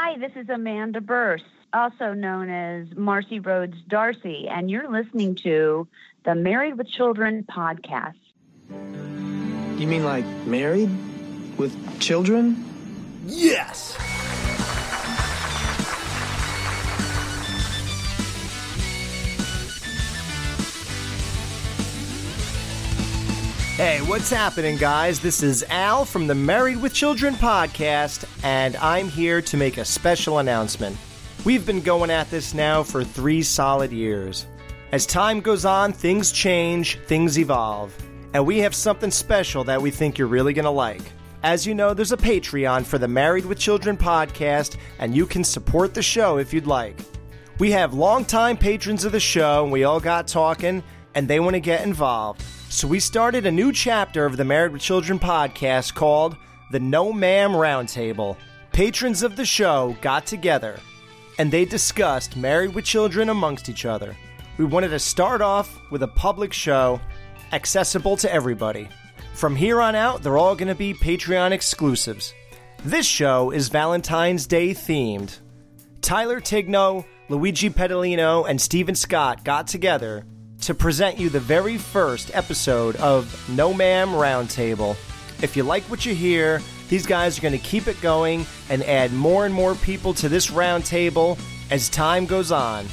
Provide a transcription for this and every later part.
Hi, this is Amanda Bearse, also known as Marcy Rhoades D'Arcy, and you're listening to the Married with Children podcast. You mean like married? With children? Yes! Hey, what's happening, guys? This is Al from the Married with Children podcast, and I'm here to make a special announcement. We've been going at this now for three solid years. As time goes on, things change, things evolve, and we have something special that we think you're really going to like. As you know, there's a Patreon for the Married with Children podcast, and you can support the show if you'd like. We have longtime patrons of the show, and we all got talking, and they want to get involved. So we started a new chapter of the Married with Children podcast called the No Ma'am Roundtable. Patrons of the show got together and they discussed Married with Children amongst each other. We wanted to start off with a public show accessible to everybody. From here on out, they're all going to be Patreon exclusives. This show is Valentine's Day themed. Tyler Tigno, Luigi Pedalino, and Steven Scott got together to present you the very first episode of No Ma'am Roundtable. If you like what you hear, these guys are going to keep it going and add more and more people to this roundtable as time goes on.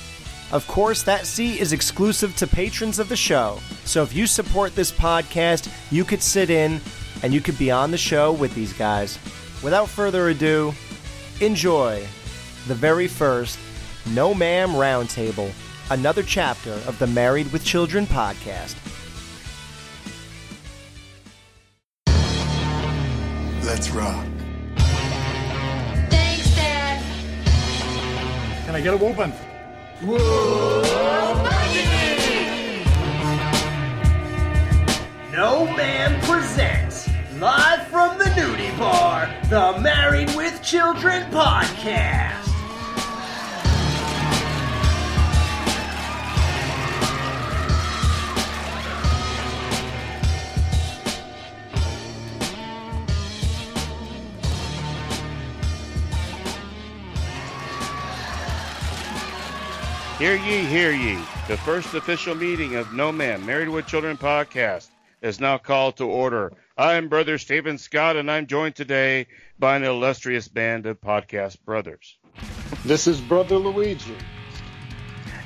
Of course, that seat is exclusive to patrons of the show. So if you support this podcast, you could sit in and you could be on the show with these guys. Without further ado, enjoy the very first No Ma'am Roundtable another chapter of the Married with Children podcast. Let's rock. Thanks, Dad. Can I get a whooping? No Ma'am presents, live from the nudie bar, the Married with Children podcast. Hear ye, hear ye. The first official meeting of No Ma'am Married with Children podcast is now called to order. I'm Brother Stephen Scott, and I'm joined today by an illustrious band of podcast brothers. This is Brother Luigi.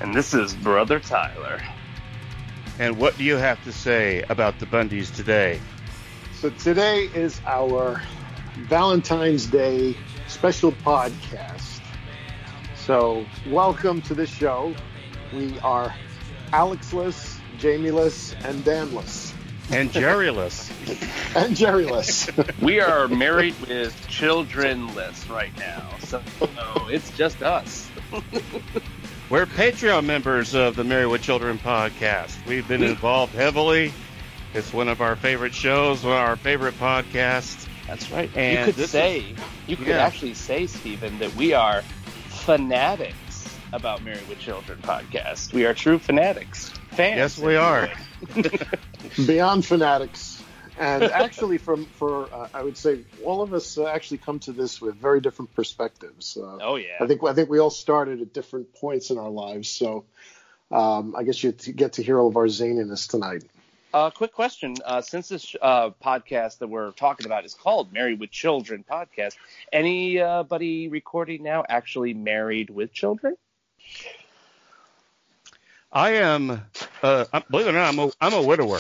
And this is Brother Tyler. And what do you have to say about the Bundys today? So today is our Valentine's Day special podcast. So welcome to the show. We are Alexless, Jamieless, and Danless. And Jerryless. and Jerryless. we are married with childrenless right now. So it's just us. We're Patreon members of the Married with Children podcast. We've been involved heavily. It's one of our favorite shows, one of our favorite podcasts. That's right. And you could say, is- you could yeah. actually say, Stephen, that we are fanatics about Married with Children podcast. We are true fanatics. Fans. Yes, we are. Beyond fanatics. And actually, from for uh, I would say all of us uh, actually come to this with very different perspectives. Uh, Oh yeah. I think I think we all started at different points in our lives. So um, I guess you get to hear all of our zaniness tonight. Uh, quick question. Uh, since this uh, podcast that we're talking about is called Married with Children podcast, anybody recording now actually married with children? I am, uh, believe it or not, I'm a, I'm a widower.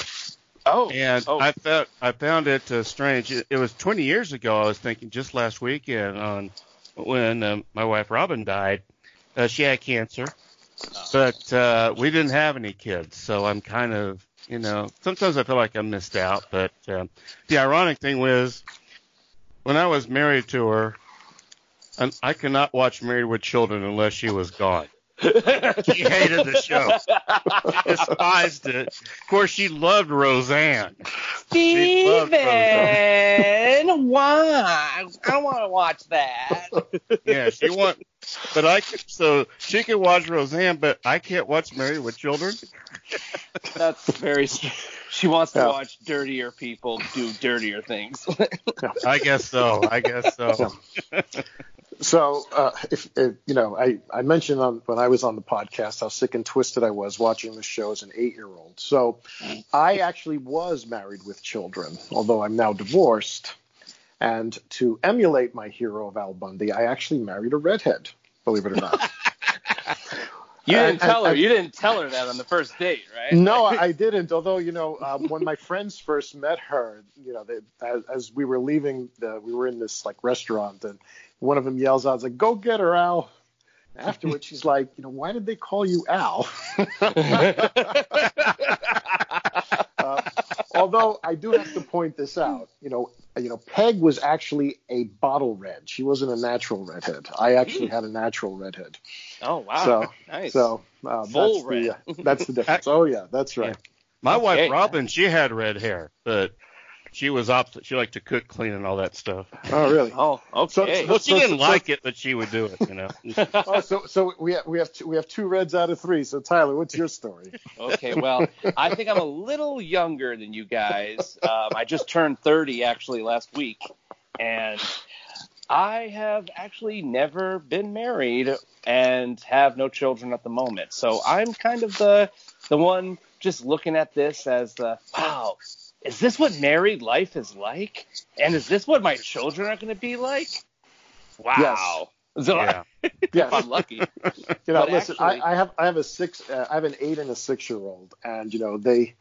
Oh, And oh. I found I found it uh, strange. It, it was 20 years ago. I was thinking just last weekend on when um, my wife Robin died. Uh, she had cancer, but uh, we didn't have any kids. So I'm kind of you know sometimes I feel like I missed out. But um, the ironic thing was when I was married to her, and I could not watch Married with Children unless she was gone. She hated the show. She despised it. Of course, she loved Roseanne. She loved Roseanne. Steven, why? I don't want to watch that. Yeah, she want, but I could. So she can watch Roseanne, but I can't watch Married with Children. That's very. She wants to Yeah. watch dirtier people do dirtier things. I guess so. I guess so. So, uh, if, if you know, I, I mentioned on, when I was on the podcast how sick and twisted I was watching the show as an eight-year-old. So, I actually was married with children, although I'm now divorced. And to emulate my hero of Al Bundy, I actually married a redhead. Believe it or not. You didn't And- tell her. and- You didn't tell her that on the first date, right? no, I didn't. Although you know, um, when my friends first met her, you know, they, as, as we were leaving, the, we were in this like restaurant, and one of them yells out, "Like, go get her, Al." Afterwards, she's like, you know, why did they call you Al? Uh, although I do have to point this out, you know, you know, Peg was actually a bottle red. She wasn't a natural redhead. I actually had a natural redhead. Oh wow, So, nice. So uh, Full that's the uh, that's the difference. Oh yeah, that's right. My Okay. wife Robin, she had red hair, but she was opposite. She liked to cook, clean, and all that stuff. Oh really? oh, okay. Well, she So- didn't so- like it, but she would do it. You know. oh, so so we have we have two, we have two reds out of three. So Tyler, what's your story? Okay, well, I think I'm a little younger than you guys. Um, I just turned 30 actually last week, and I have actually never been married and have no children at the moment. So I'm kind of the the one just looking at this as the wow. Is this what married life is like? And is this what my children are going to be like? Wow. So Yeah. Yes. I'm lucky. You know, But listen, actually- I, I have I have a six uh, I have an eight and a six year old, and you know they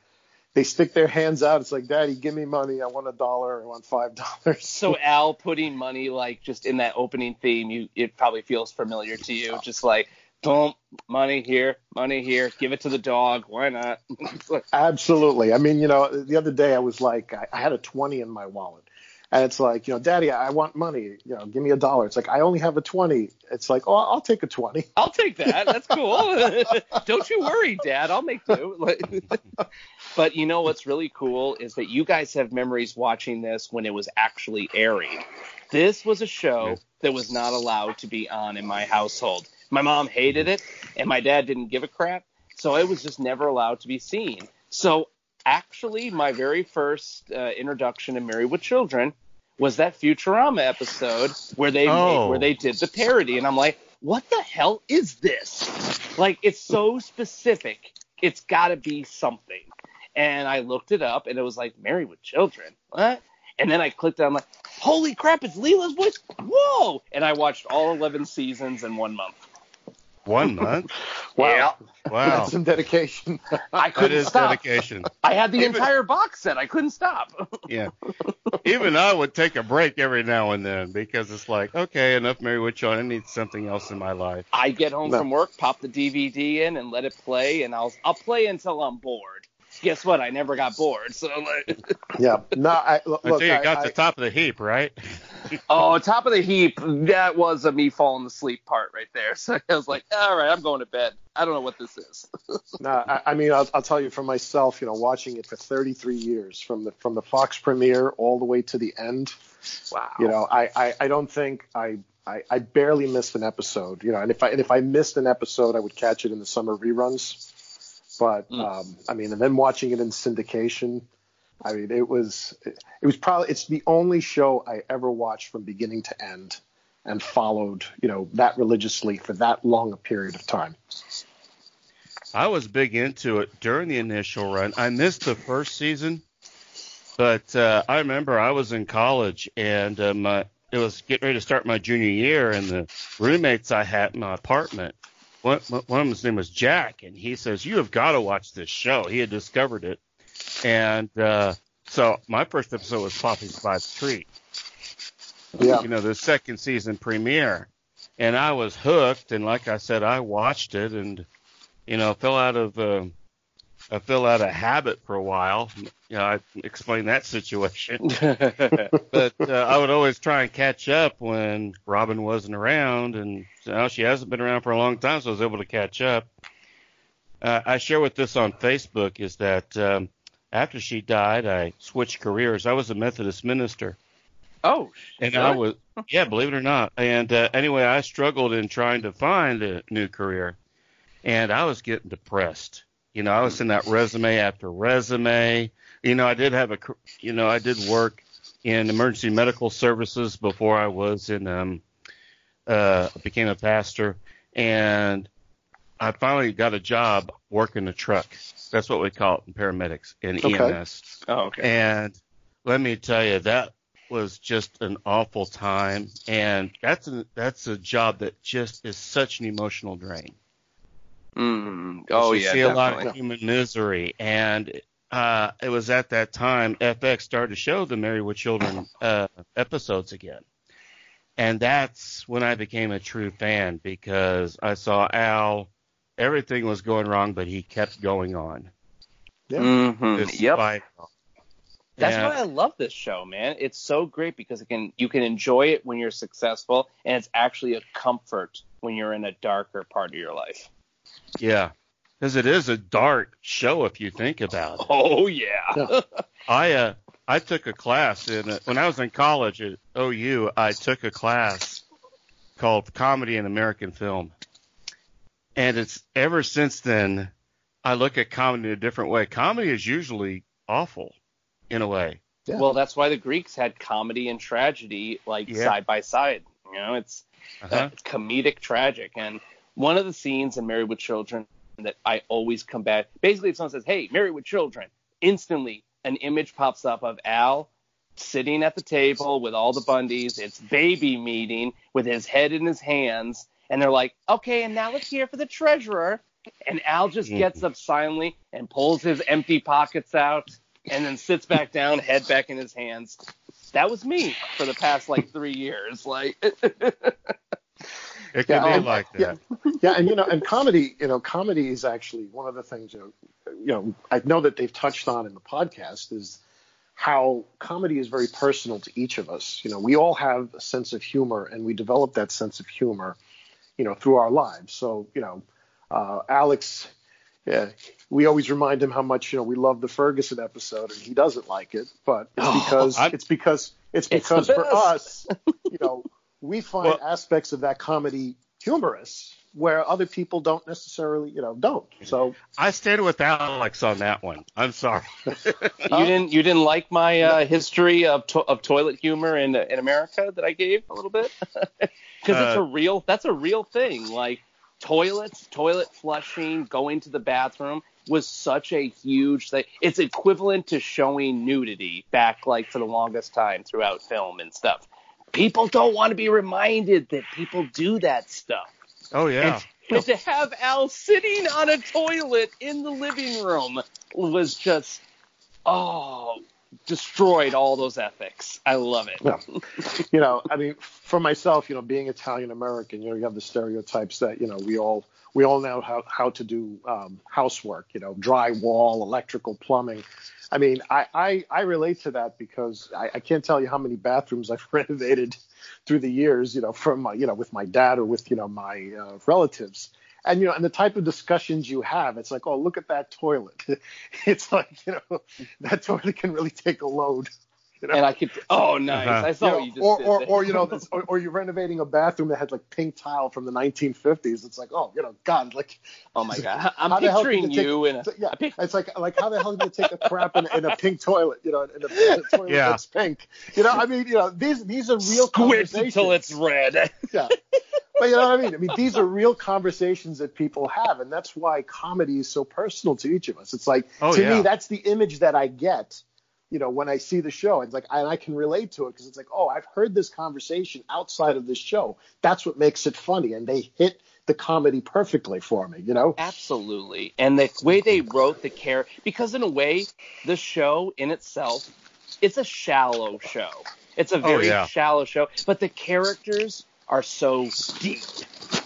they stick their hands out. It's like, Daddy, give me money. I want a dollar. I want five dollars. So Al putting money like just in that opening theme, you it probably feels familiar to you. Just like boom, money here, money here, give it to the dog. Why not? Absolutely. I mean, you know, the other day I was like, I, I had a twenty in my wallet, and it's like, you know, Daddy, I want money. You know, give me a dollar. It's like I only have a twenty. It's like, oh, I'll take a twenty. I'll take that. That's cool. Don't you worry, Dad. I'll make do. But you know what's really cool is that you guys have memories watching this when it was actually airing. This was a show that was not allowed to be on in my household. My mom hated it, and my dad didn't give a crap, so it was just never allowed to be seen. So actually, my very first uh, introduction to Married with Children was that Futurama episode where they Oh. made, where they did the parody, and I'm like, what the hell is this? Like, it's so specific. It's got to be something. And I looked it up, and it was like Married with Children. What? And then I clicked. I'm like, holy crap! It's Leela's voice. Whoa! And I watched all 11 seasons in one month. One month. Wow, Wow. that's some dedication. I couldn't is stop. dedication. I had the Even- entire box set. I couldn't stop. Yeah. Even I would take a break every now and then because it's like, okay, enough Mary Witch on. I need something else in my life. I get home No. from work, pop the DVD in, and let it play, and I'll I'll play until I'm bored. Guess what? I never got bored. So like, yeah. No, I look. Until you I- got I- to the top of the heap, right? oh, top of the heap. That was a me falling asleep part right there. So I was like, all right, I'm going to bed. I don't know what this is. No, I, I mean, I'll, I'll tell you for myself. You know, watching it for 33 years, from the from the Fox premiere all the way to the end. Wow. You know, I, I, I don't think I, I I barely missed an episode. You know, and if I and if I missed an episode, I would catch it in the summer reruns. But Mm. um, I mean, and then watching it in syndication. I mean, it was it was probably it's the only show I ever watched from beginning to end and followed, you know, that religiously for that long a period of time. I was big into it during the initial run. I missed the first season, but uh, I remember I was in college and uh, my it was getting ready to start my junior year, and the roommates I had in my apartment, one, one of them's name was Jack, and he says you have got to watch this show. He had discovered it, and uh, so my first episode was Poppy's by the Tree Yeah. you know, the second season premiere. And I was hooked, and like I said, I watched it, and you know, fell out of uh, I fell out of habit for a while. You know, I explained that situation, but uh, I would always try and catch up when Robin wasn't around, and you know, she hasn't been around for a long time, so I was able to catch up. Uh, I share with this on Facebook is that um, after she died, I switched careers. I was a Methodist minister. Oh, And. I was, yeah, believe it or not. And uh, anyway, I struggled in trying to find a new career, and I was getting depressed. You know, I was in that resume after resume. You know, I did have a, you know, I did work in emergency medical services before I was in um, uh, became a pastor, and I finally got a job working the truck. That's what we call it in paramedics in Okay. EMS. Oh, okay. And let me tell you, that was just an awful time. And that's a, that's a job that just is such an emotional drain. Mm. Oh you yeah, see a lot of human misery. And uh, it was at that time FX started to show the Married with Children uh, episodes again. And that's when I became a true fan because I saw Al, everything was going wrong, but he kept going on. Yeah. Mhm. Yep. That's Yeah. why I love this show, man. It's so great because it can you can enjoy it when you're successful, and it's actually a comfort when you're in a darker part of your life. Yeah, because it is a dark show if you think about it. Oh yeah. I uh, I took a class in uh, when I was in college at OU. I took a class called Comedy in American Film, and it's ever since then I look at comedy in a different way. Comedy is usually awful, in a way. Yeah. Well, that's why the Greeks had comedy and tragedy like Yeah. side by side. You know, it's Uh-huh. uh, it's comedic tragic. And one of the scenes in Married with Children that I always come back, basically, if someone says, "Hey, Married with Children," instantly an image pops up of Al sitting at the table with all the Bundys. It's baby meeting with his head in his hands, and they're like, "Okay, and now let's hear for the treasurer." And Al just mm-hmm. gets up silently and pulls his empty pockets out, and then sits back down, head back in his hands. That was me for the past like three years. Like, It can Yeah, be um, like that. yeah. yeah, and you know, and comedy, you know, comedy is actually one of the things. You know, you know, I know that they've touched on in the podcast is how comedy is very personal to each of us. You know, we all have a sense of humor, and we develop that sense of humor, you know, through our lives. So, you know, uh, Alex, yeah, we always remind him how much you know we love the Ferguson episode, and he doesn't like it, but it's Oh, because I- it's because it's It's because for us, you know, we find Well- aspects of that comedy humorous where other people don't necessarily, you know, don't. So I stayed with Alex on that one. I'm sorry. you didn't you didn't like my uh, history of to- of toilet humor in in America that I gave a little bit because it's Uh, a real that's a real thing. Like toilets, toilet flushing, going to the bathroom was such a huge thing. It's equivalent to showing nudity back like for the longest time throughout film and stuff. People don't want to be reminded that people do that stuff. Oh yeah. But to have Al sitting on a toilet in the living room was just, oh, destroyed all those ethics. I love it. Yeah. you know, I mean, for myself, you know, being Italian American, you know, you have the stereotypes that you know we all we all know how how to do um, housework. You know, drywall, electrical, plumbing. I mean, I, I, I relate to that because I, I can't tell you how many bathrooms I've renovated through the years, you know, from my, you know, with my dad or with, you know, my uh, relatives. And, you know, and the type of discussions you have, it's like, oh, look at that toilet. It's like, you know, that toilet can really take a load. You know? And I could, oh, nice. Uh-huh. I saw You know, what you just or, did or, there. or you know, this, or, or you're renovating a bathroom that had like pink tile from the 1950s. It's like, oh, you know, God, like, oh my God. I'm how the hell picturing take- you in a, yeah, a pic- it's like like how the hell can you take a crap in, in a pink toilet? You know, in a, in a toilet Yeah. that's pink. You know, I mean, you know, these these are real squint conversations. until it's red. yeah. But you know what I mean? I mean, these are real conversations that people have, and that's why comedy is so personal to each of us. It's like Oh, to yeah. me, that's the image that I get. You know, when I see the show, it's like, and I can relate to it because it's like, oh, I've heard this conversation outside of this show. That's what makes it funny, and they hit the comedy perfectly for me. You know? Absolutely. And the way they wrote the character, because in a way, the show in itself, it's a shallow show. It's a very yeah. shallow show, but the characters are so deep.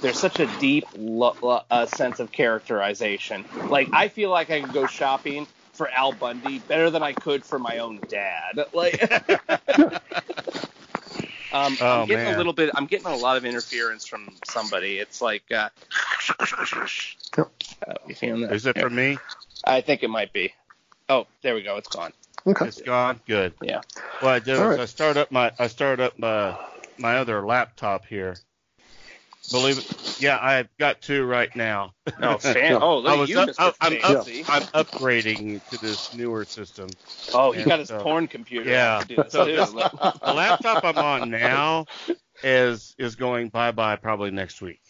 There's such a deep lo- lo- uh, sense of characterization. Like I feel like I could go shopping for Al Bundy better than I could for my own dad. Like. Um, Oh, I'm getting man. a little bit. I'm getting a lot of interference from somebody. It's like, uh, you feeling that? Is it for me? I think it might be. Oh, there we go. It's gone. Okay. It's gone. Good. Yeah. What I did All was right. I start up my I start up my my other laptop here. Believe it, yeah, I've got two right now. Oh, fan. Oh, look I at was you, up, Mr. I'm, up, I'm upgrading to this newer system. Oh, he Yeah, got his so- porn computer. Yeah. to do this So too. this- The laptop I'm on now is is going bye bye probably next week.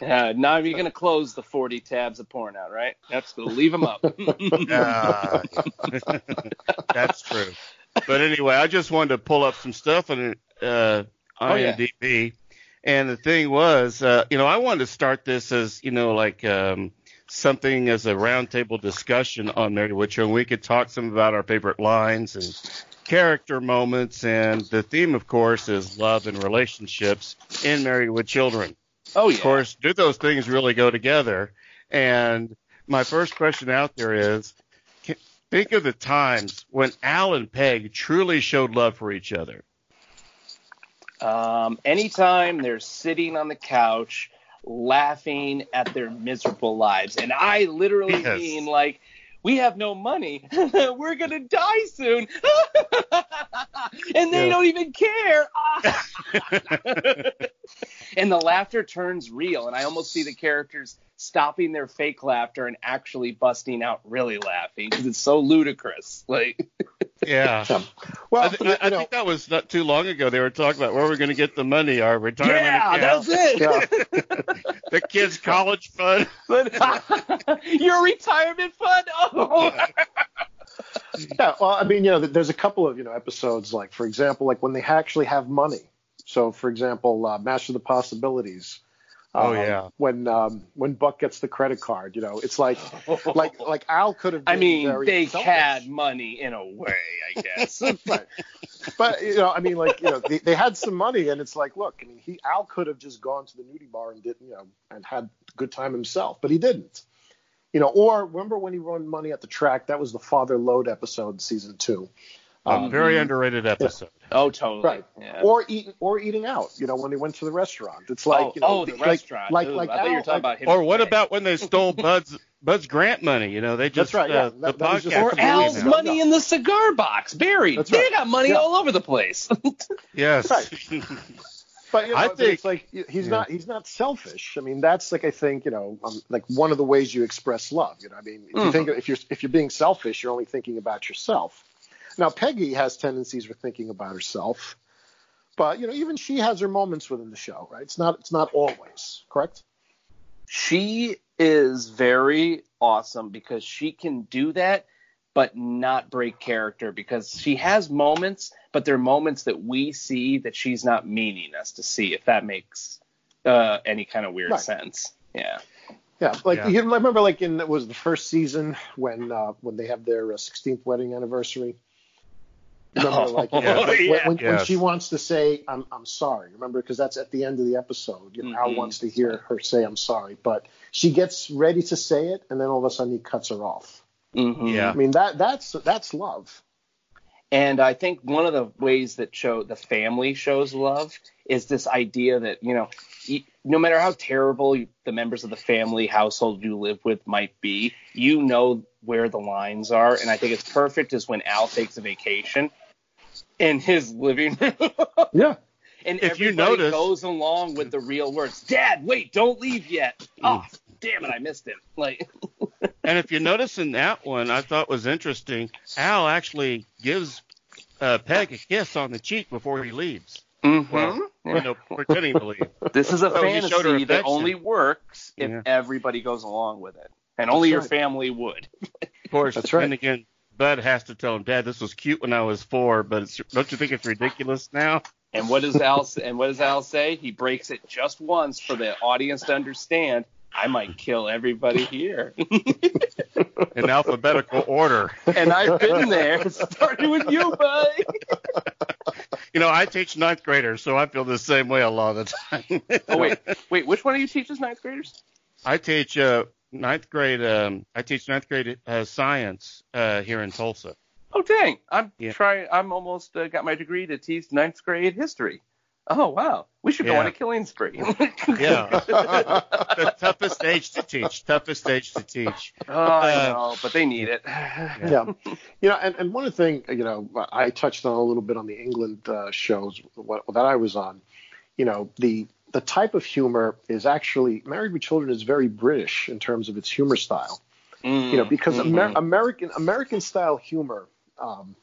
Uh, now you're gonna close the 40 tabs of porn out, right? That's gonna leave them up. Ah, that's true. But anyway, I just wanted to pull up some stuff on uh, Oh, yeah. And the thing was, uh, you know, I wanted to start this as you know, like um, something as a roundtable discussion on Married with Children. We could talk some about our favorite lines and character moments, and the theme, of course, is love and relationships in Married with Children. oh yeah. Of course, do those things really go together? And my first question out there is think of the times when Al and Peg truly showed love for each other. Um, anytime they're sitting on the couch laughing at their miserable lives, and I literally Yes. mean like. We have no money. We're gonna die soon, and they Yeah. don't even care. and the laughter turns real, and I almost see the characters stopping their fake laughter and actually busting out really laughing because it's so ludicrous. Like, Yeah. Yeah. Well, I, th- I- I think that was not too long ago. They were talking about where we're going to get the money, our retirement yeah, account, that's it. yeah. the kids' college fund. Your retirement fund? Oh. Yeah, well, I mean, you know, there's a couple of you know episodes, like for example, like when they actually have money. So, for example, uh, Master of the Possibilities. Oh, um, yeah. When um, when Buck gets the credit card, you know, it's like like like Al could have. I mean, they selfish. had money in a way, I guess. right. But you know, I mean, like you know, they, they had some money, and it's like, look, I mean, he Al could have just gone to the nudie bar and didn't you know, and had a good time himself, but he didn't. You know, or remember when he won money at the track? That was the Father Lode episode season two. A very underrated episode. oh, totally. Right. Yeah. Or eating or eating out, you know, when they went to the restaurant. It's like, oh, you know, oh, the like, restaurant. Like Ooh, like I thought you were talking like- about him. Or what about when they stole Bud's Bud's grant money? You know, they just That's right, yeah. uh, the That- that just podcast. Or Al's now. money in the cigar box buried. That's They got money Yeah. all over the place. Yes. Right. But you know, I think- it's like he's yeah. not he's not selfish. I mean, that's like I think you know, um, like one of the ways you express love. You know, I mean, if Mhm. you think if you're if you're being selfish, you're only thinking about yourself. Now, Peggy has tendencies for thinking about herself, but you know, even she has her moments within the show, right? It's not it's not always correct. she is very awesome because she can do that but not break character because she has moments but they're moments that we see that she's not meaning us to see if that makes uh, any kind of weird Right. sense yeah Yeah, like Yeah. you remember, like in it was the first season when uh, when they have their uh, 16th wedding anniversary. Remember, like you know, Oh, when, yeah. when, when Yes. she wants to say I'm I'm sorry. Remember, because that's at the end of the episode. You know, Al Mhm. wants to hear her say I'm sorry, but she gets ready to say it, and then all of a sudden he cuts her off. Mhm. Yeah. I mean that that's that's love. And I think one of the ways that show the family shows love is this idea that you know, no matter how terrible you- the members of the family household you live with might be, you know where the lines are. And I think it's perfect is when Al takes a vacation in his living room. Yeah. And If you everybody notice- goes along with the real words. Dad, wait, don't leave yet. Oh, damn it, I missed him. Like, And if you notice in that one, I thought was interesting, Al actually gives uh, Peg a kiss on the cheek before he leaves. Well, you know, pretending to leave. This is a So he fantasy that affection. only works if Yeah. everybody goes along with it, and only your right. family would. Of course, That's right. and again, Bud has to tell him, Dad, this was cute when I was four, but it's, don't you think it's ridiculous now? And what does Al? And what does Al say? He breaks it just once for the audience to understand. I might kill everybody here, In alphabetical order. and I've been there, starting with you, bud. You know, I teach ninth graders, so I feel the same way a lot of the time. Oh wait, wait, which one of you teaches ninth graders? I teach uh, ninth grade. Um, I teach ninth grade uh, science uh, here in Tulsa. Oh dang, I'm Yeah. trying. I'm almost uh, got my degree to teach ninth grade history. Oh wow, we should go on a killing spree. Yeah, the toughest age to teach. Toughest age to teach. oh, I Uh, know, but they need it. yeah. You know, and, and one thing you know, I touched on a little bit on the England uh, shows what, that I was on. You know, the the type of humor is actually Married with Children is very British in terms of its humor style. You know, because Amer- American American style humor, um,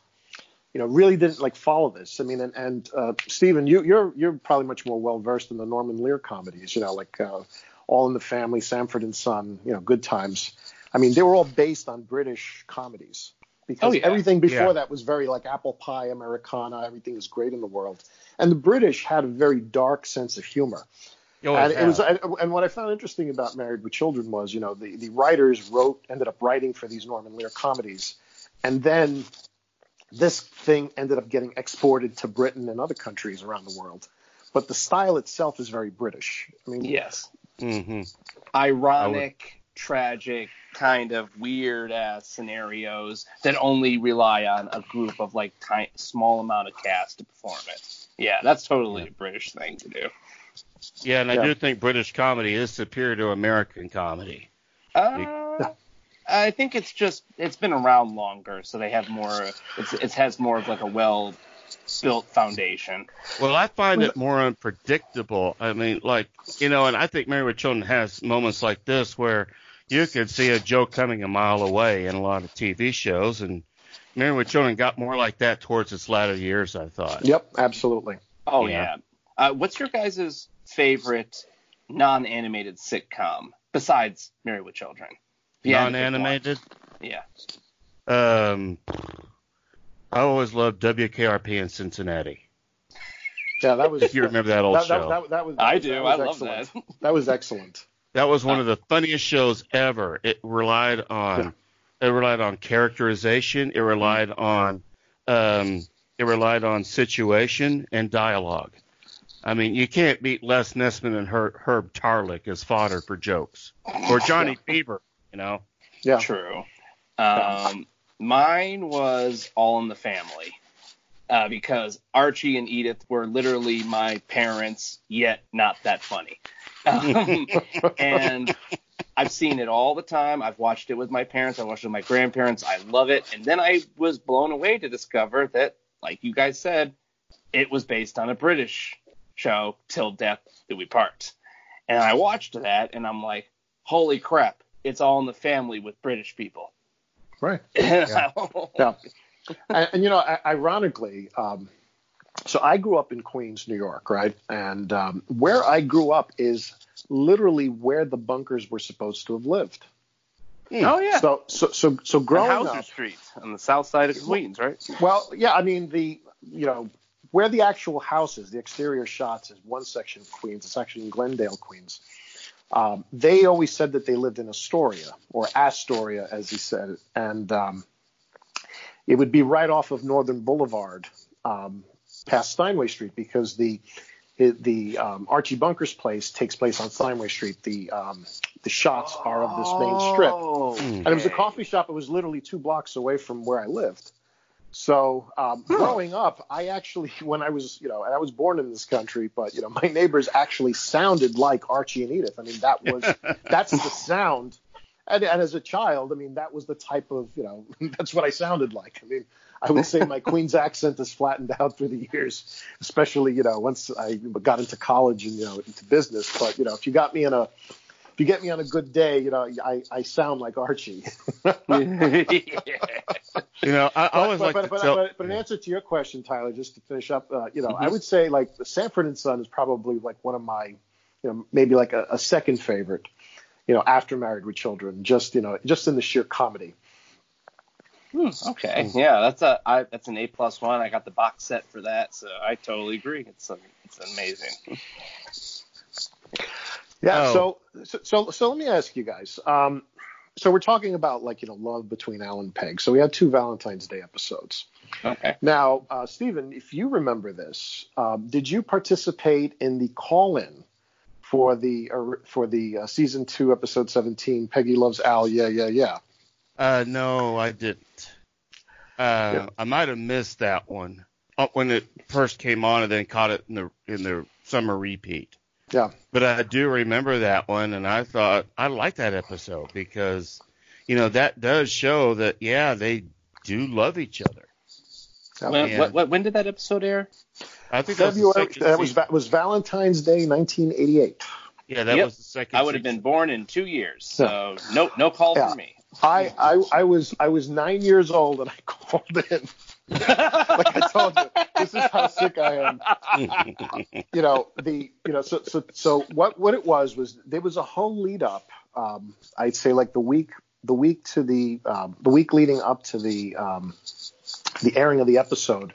you know, really didn't like follow this. I mean, and, and uh, Stephen, you, you're you're probably much more well versed in the Norman Lear comedies. You know, like uh, All in the Family, Sanford and Son, you know, Good Times. I mean, they were all based on British comedies because Oh, yeah. everything before Yeah. that was very like apple pie Americana. Everything is great in the world, and the British had a very dark sense of humor. You always And it was, and and what I found interesting about Married with Children was, you know, the, the writers wrote, ended up writing for these Norman Lear comedies, and then this thing ended up getting exported to Britain and other countries around the world. But the style itself is very British. I mean, Yes. hmm Ironic, tragic, kind of weird ass scenarios that only rely on a group of like ti- small amount of cast to perform it. Yeah, that's totally a British thing to do. Yeah, and I Yeah. do think British comedy is superior to American comedy. Uh, I think it's just it's been around longer, so they have more. It's it has more of like a well built foundation. Well, I find it more unpredictable. I mean, like, you know, and I think Married with Children has moments like this where you could see a joke coming a mile away in a lot of TV shows, and Married with Children got more like that towards its latter years, I thought. Yep, absolutely. Oh Yeah. yeah. Uh, what's your guys' favorite non-animated sitcom besides Married with Children? If you had to pick Non-animated. Yeah. Um, I always loved WKRP in Cincinnati. Yeah, that was. If you remember that old that, show. that, that, that was. I that do. was I love excellent. that. That was excellent. That was one of the funniest shows ever. It relied on it relied on characterization. It relied on um, it relied on situation and dialogue. I mean, you can't beat Les Nessman and Herb, Herb Tarlek as fodder for jokes, or Johnny Fever. You know, Yeah. True. Um, mine was All in the Family. Uh, because Archie and Edith were literally my parents, yet not that funny. Um, and I've seen it all the time. I've watched it with my parents. I watched it with my grandparents. I love it. And then I was blown away to discover that, like you guys said, it was based on a British show, Till Death Do We Part. And I watched that, and I'm like, holy crap, it's all in the family with British people. Right. yeah. Yeah. and, and you know, ironically, um, so I grew up in Queens, New York, right? And um, where I grew up is literally where the bunkers were supposed to have lived. Oh yeah. So, so, so, so on growing Hauser up, Street on the south side of Queens, right? well, yeah, I mean the, you know, where the actual house is, the exterior shots is one section of Queens. It's actually in Glendale, Queens. Um, they always said that they lived in Astoria or Astoria, as he said, and um, it would be right off of Northern Boulevard, um, past Steinway Street, because the the um, Archie Bunker's place takes place on Steinway Street. The um, the shots are of this main strip, Oh, and it was a coffee shop. It was literally two blocks away from where I lived. So um, growing up, I actually, when I was, you know, and I was born in this country, but you know, my neighbors actually sounded like Archie and Edith. I mean, that was that's the sound. And, and as a child, I mean, that was the type of, you know, that's what I sounded like. I mean, I would say my Queen's accent has flattened out through the years, especially, you know, once I got into college and, you know, into business. But, you know, if you got me in a, if you get me on a good day, you know, I, I sound like Archie. yeah. you know, I, I always but, like but, to but, tell. but, but in answer to your question, Tyler, just to finish up, uh, you know, Mm-hmm. I would say like the Sanford and Son is probably like one of my, you know, maybe like a, a second favorite, you know, after Married with Children, just you know, just in the sheer comedy. Okay, yeah, that's a I, that's an A plus one. I got the box set for that, so I totally agree. It's a, it's amazing. Yeah. Oh. So, so, so, so let me ask you guys. Um, so we're talking about like you know love between Al and Peg. So we had two Valentine's Day episodes. Okay. Now, uh, Stephen, if you remember this, um, did you participate in the call-in for the uh, for the uh, season two, episode seventeen? Peggy loves Al. Yeah, yeah, yeah. Uh, no, I didn't. Uh, Yeah. I might have missed that one uh, when it first came on, and then caught it in the in the summer repeat. Yeah. But I do remember that one, and I thought I liked that episode because, you know, that does show that yeah, they do love each other. When, what, what, when did that episode air? I think that was the February. That was season. was Valentine's Day, 1988. yeah, that Yep. was the second. I would have been born in two years, so no no call Yeah. for me. I, I I was I was nine years old and I called in. like I told you, this is how sick I am. you know the you know so so so what what it was was there was a whole lead up. Um, I'd say like the week the week to the um, the week leading up to the um, the airing of the episode.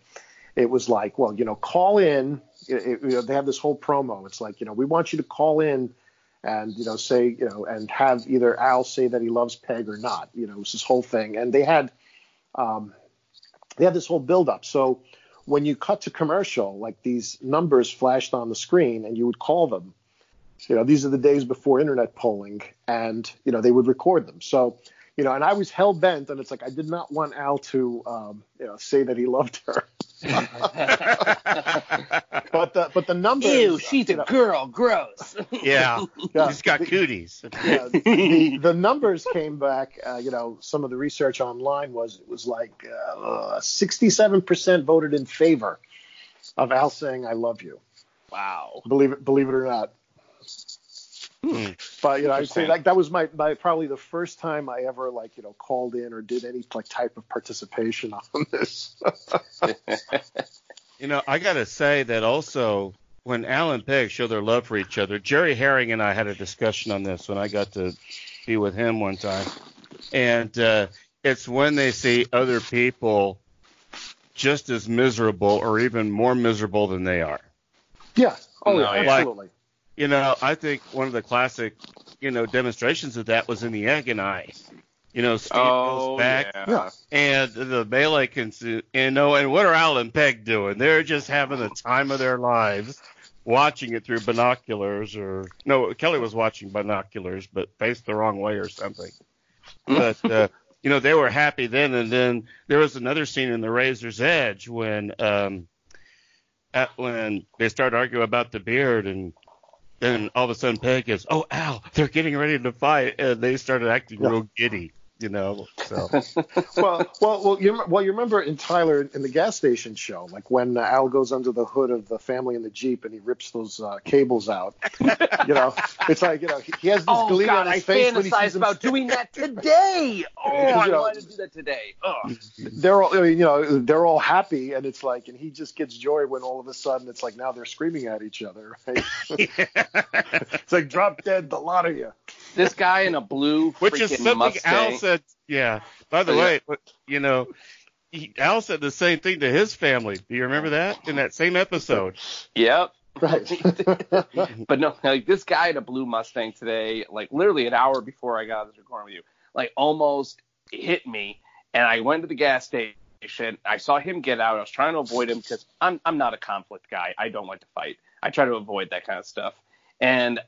It was like, well, you know, call in. It, it, you know, they have this whole promo. It's like, you know, we want you to call in and you know say you know and have either Al say that he loves Peg or not. You know, it was this whole thing, and they had um, they had this whole build up. So when you cut to commercial, like these numbers flashed on the screen, and you would call them. You know, these are the days before internet polling, and you know they would record them. So you know, and I was hell bent, and it's like I did not want Al to, um, you know, say that he loved her. but the but the numbers. Ew, she's you a know, girl. Gross. Yeah, Yeah. he's got cooties. yeah, the, the numbers came back. Uh, you know, some of the research online was it was like uh, 67% voted in favor of Al saying "I love you." wow. Believe it, believe it or not. Hmm. But you know, I'd say Interesting. like that was my, my probably the first time I ever like you know called in or did any like type of participation on this. You know, I gotta say that also when Al and Peg show their love for each other, Jerry Herring and I had a discussion on this when I got to be with him one time, and uh, it's when they see other people just as miserable or even more miserable than they are. yeah. Oh No, yeah, yeah. Absolutely. You know, I think one of the classic, you know, demonstrations of that was in the Egg and I. You know, Steve Oh, goes back yeah. Yeah. and the melee can, you know, and what are Al and Peg doing? They're just having the time of their lives, watching it through binoculars, or no, Kelly was watching binoculars, but faced the wrong way or something. But uh, you know, they were happy then, and then there was another scene in The Razor's Edge when, um, at, when they start arguing about the beard and. Then all of a sudden, Peg goes, "Oh, Al, they're getting ready to fight," and they started acting real giddy, you know. So well, well, well, you well, you remember in Tyler in the gas station show, like when uh, Al goes under the hood of the family in the jeep and he rips those uh, cables out. you know, it's like you know he, he has this Oh glee God, on I his face when he sees fantasize about doing that today. Oh, I know, want to do that today. Oh. They're all you know they're all happy and it's like and he just gets joy when all of a sudden it's like now they're screaming at each other. Right? it's like drop dead the lot of you. This guy in a blue Which is something Mustang. Al said. Yeah. By the way, you know, he, Al said the same thing to his family. Do you remember that in that same episode? Yep. Right. But no, like this guy in a blue Mustang today, like literally an hour before I got this recording with you, like almost hit me. And I went to the gas station. I saw him get out. I was trying to avoid him because I'm I'm not a conflict guy. I don't like to fight. I try to avoid that kind of stuff. And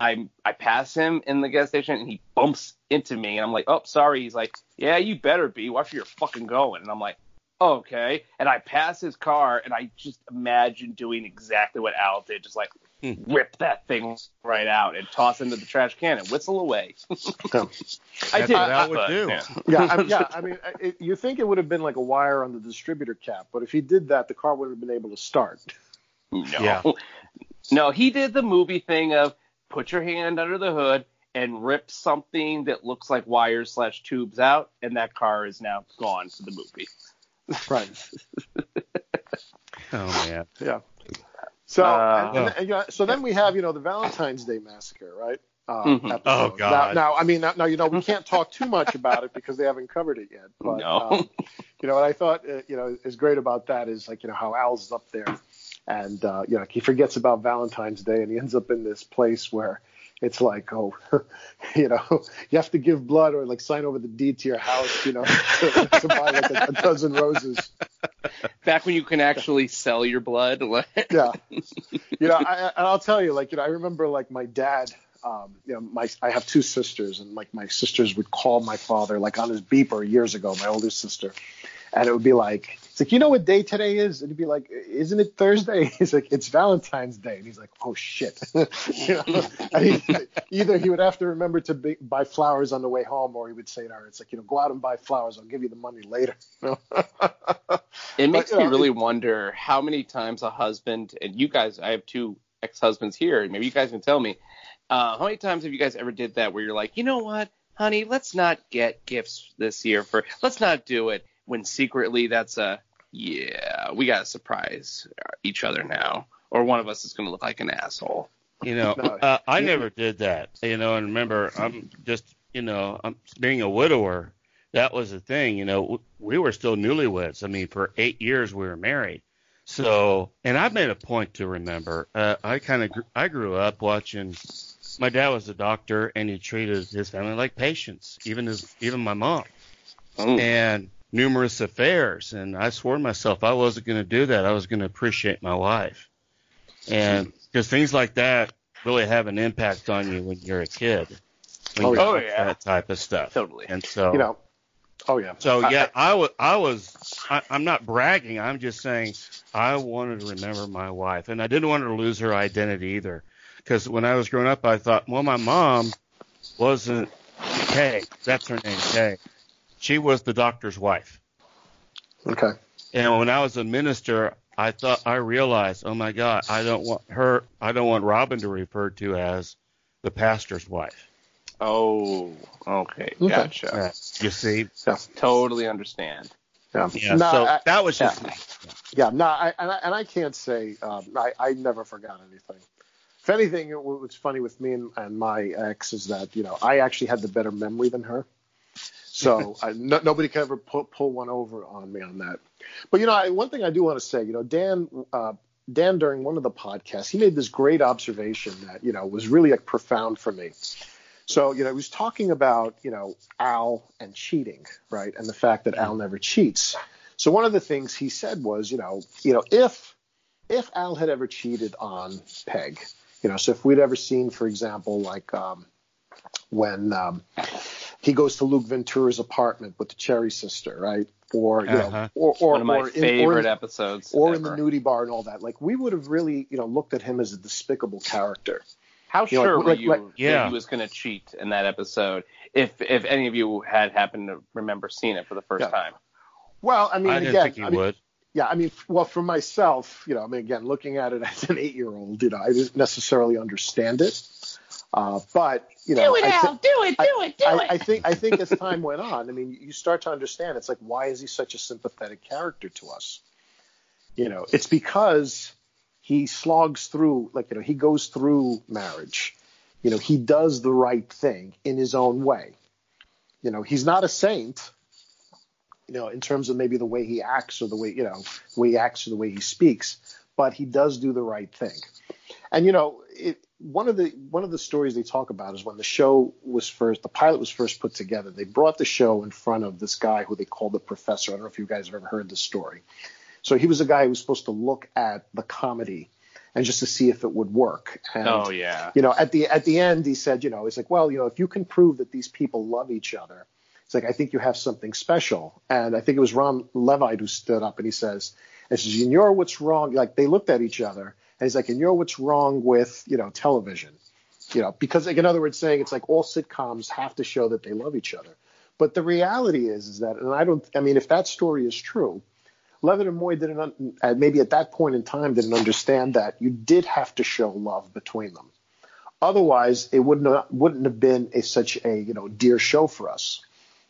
I I pass him in the gas station and he bumps into me and I'm like, oh sorry. He's like, yeah, you better be. Watch where you're fucking going. And I'm like, okay. And I pass his car and I just imagine doing exactly what Al did, just like Hmm. rip that thing right out and toss into the trash can and whistle away. I did. what Al would but, do. yeah. yeah, I, yeah. I mean, it, you think it would have been like a wire on the distributor cap, but if he did that, the car wouldn't have been able to start. No. Yeah. No, he did the movie thing of put your hand under the hood and rip something that looks like wires slash tubes out, and that car is now gone for the movie. Right. Oh man. Yeah. So, Uh, and, and, and, you know, so then we have, you know, the Valentine's Day massacre, right? Uh, Mhm. Oh, God. Now, now, I mean, now, now, you know, we can't talk too much about it because they haven't covered it yet. But, No. um, you know, what I thought, uh, you know, is great about that is like, you know, how Al's up there, and uh, you know, he forgets about Valentine's Day, and he ends up in this place where it's like, oh, you know, you have to give blood or like sign over the deed to your house, you know, to, to buy like a, a dozen roses. Back when you can actually sell your blood. yeah you know I, and i'll tell you like you know i remember like my dad um you know my i have two sisters and like my sisters would call my father like on his beeper years ago my older sister and it would be like it's like you know what day today is and he'd be like isn't it thursday he's like it's valentine's day and he's like oh shit you know he, either he would have to remember to be, buy flowers on the way home or he would say to her it's like you know go out and buy flowers i'll give you the money later you know? It makes you me know, really wonder how many times a husband and you guys, I have two ex-husbands here. Maybe you guys can tell me. Uh, how many times have you guys ever did that where you're like, you know what, honey, let's not get gifts this year for, let's not do it when secretly that's a yeah, we gotta surprise each other now, or one of us is gonna look like an asshole. You know, No. uh, I never did that. You know, and remember, I'm just, you know, I'm being a widower. That was the thing. You know, we were still newlyweds. I mean, for eight years we were married. So, and I've made a point to remember. Uh, I kind of, gr- I grew up watching. My dad was a doctor, and he treated his family like patients, even his, even my mom Mm. and numerous affairs. And I swore to myself I wasn't going to do that. I was going to appreciate my wife. And because things like that really have an impact on you when you're a kid. Oh, yeah. Oh, yeah. That type of stuff. Totally. And so, You know. Oh yeah. so I- yeah, I was, I was, I, I'm not bragging. I'm just saying I wanted to remember my wife, and I didn't want her to lose her identity either. Because when I was growing up, I thought, well, my mom wasn't Kay. That's her name, Kay. She was the doctor's wife. Okay. And when I was a minister, I thought I realized, oh my God, I don't want her, I don't want Robin to refer to as the pastor's wife. Oh, okay, Okay. gotcha. Uh, you see? Totally understand. Yeah. Yeah. No, so I- that was just yeah. me. Yeah, no, I, and, I, and I can't say um, I, I never forgot anything. If anything, it, what's funny with me and, and my ex is that you know I actually had the better memory than her, so I, no, nobody can ever pull, pull one over on me on that. But you know, I, one thing I do want to say, you know, Dan, uh, Dan during one of the podcasts, he made this great observation that you know was really like profound for me. So you know, he was talking about you know Al and cheating, right, and the fact that Al never cheats. So one of the things he said was, you know, you know, if if Al had ever cheated on Peg, you know, so if we'd ever seen, for example, like um, when um, he goes to Luke Ventura's apartment with the Cherry Sister, right, or you Uh-huh. know, or or One of my or in, or in, episodes. or in the nudie bar and all that, like we would have really, you know, looked at him as a despicable character. How You know, sure like- were like- you like- Yeah. that he was going to cheat in that episode? If if any of you had happened to remember seeing it for the first Yeah. time. Well, I mean, I didn't again, think he I mean, would. Yeah, I mean, well, for myself, you know, I mean, again, looking at it as an eight-year-old, you know, I didn't necessarily understand it, uh, but you know, I, thi- do it, do it, do I, I think I think as time went on, I mean, you start to understand. It's like, why is he such a sympathetic character to us? You know, it's because he slogs through, like, you know, he goes through marriage. You know, he does the right thing in his own way. You know, he's not a saint. You know, in terms of maybe the way he acts or the way you know, the way he acts or the way he speaks, but he does do the right thing. And you know, it, one of the one of the stories they talk about is when the show was first, the pilot was first put together. They brought the show in front of this guy who they called the professor. I don't know if you guys have ever heard this story. So he was a guy who was supposed to look at the comedy and just to see if it would work. And, Oh yeah. you know, at the at the end, he said, you know, he's like, well, you know, if you can prove that these people love each other, it's like I think you have something special. And I think it was Ron Leavitt who stood up and he says, and says, you know what's wrong? Like they looked at each other and he's like, and you know what's wrong with you know television? You know, because like in other words, saying it's like all sitcoms have to show that they love each other. But the reality is, is that, and I don't, I mean, if that story is true, Leavitt and Moye didn't, un- uh, maybe at that point in time, didn't understand that you did have to show love between them. Otherwise, it wouldn't have, wouldn't have been a, such a you know dear show for us.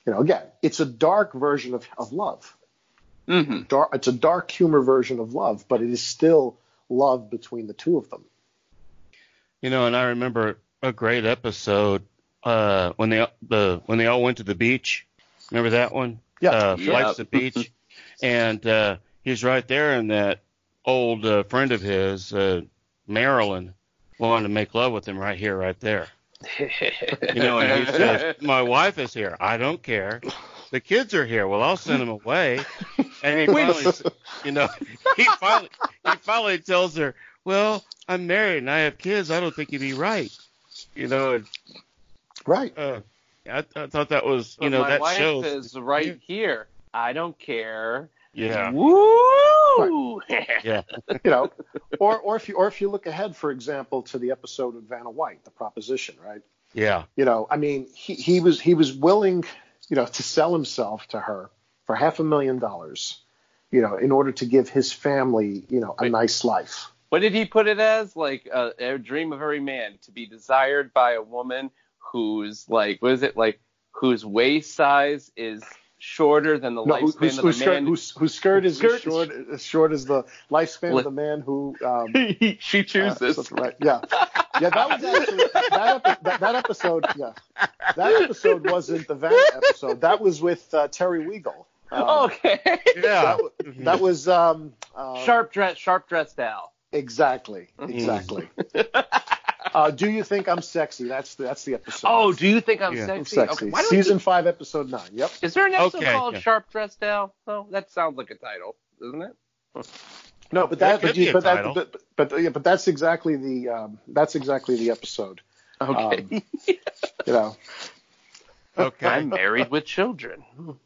You know, again, it's a dark version of, of love. hmm Dark, it's a dark humor version of love, but it is still love between the two of them. You know, and I remember a great episode uh, when they the when they all went to the beach. Remember that one? Yeah, uh, sure. Flights to the beach, and uh, he's right there, and that old uh, friend of his, uh, Marilyn, wanted to make love with him right here, right there. You know, and he says, "My wife is here. I don't care. The kids are here. Well, I'll send them away." And he finally, you know, he finally he finally tells her, "Well, I'm married and I have kids. I don't think you'd be right." You know, and, Right. uh, I, I thought that was, you But know, my that wife shows. is right here. I don't care. yeah, Woo! yeah, you know, or or if you or if you look ahead, for example, to the episode of Vanna White, the proposition, right? yeah, You know, I mean, he, he was he was willing, you know, to sell himself to her for half a million dollars, you know, in order to give his family, you know, a Wait. nice life. What did he put it as? Like a, a dream of every man to be desired by a woman who's like what is it like whose waist size is shorter than the No, who- lifespan whose, of whose the skirt, man. whose, whose skirt is Skirt as is- short, as short as the lifespan of the man who. Um, she uh, chooses. something right. Yeah, yeah. That was actually that, epi- that, that episode. Yeah, that episode wasn't the Van episode. That was with uh, Terry Weigel. Um, okay. Yeah. That, that was um, uh, sharp dress, sharp dressed Al. Exactly. Exactly. uh, do you think I'm sexy? That's the, that's the episode. Oh, do you think I'm Yeah. I'm sexy? sexy. Okay, why don't we Season five, episode nine. Yep. Is there an episode Okay, called yeah. Sharp Dressed Al? Oh, that sounds like a title, doesn't it? No, but That that, but, you, but, that title. but, but yeah, but that's exactly the um, that's exactly the episode. Okay. Um, You know. Okay. I'm married with children.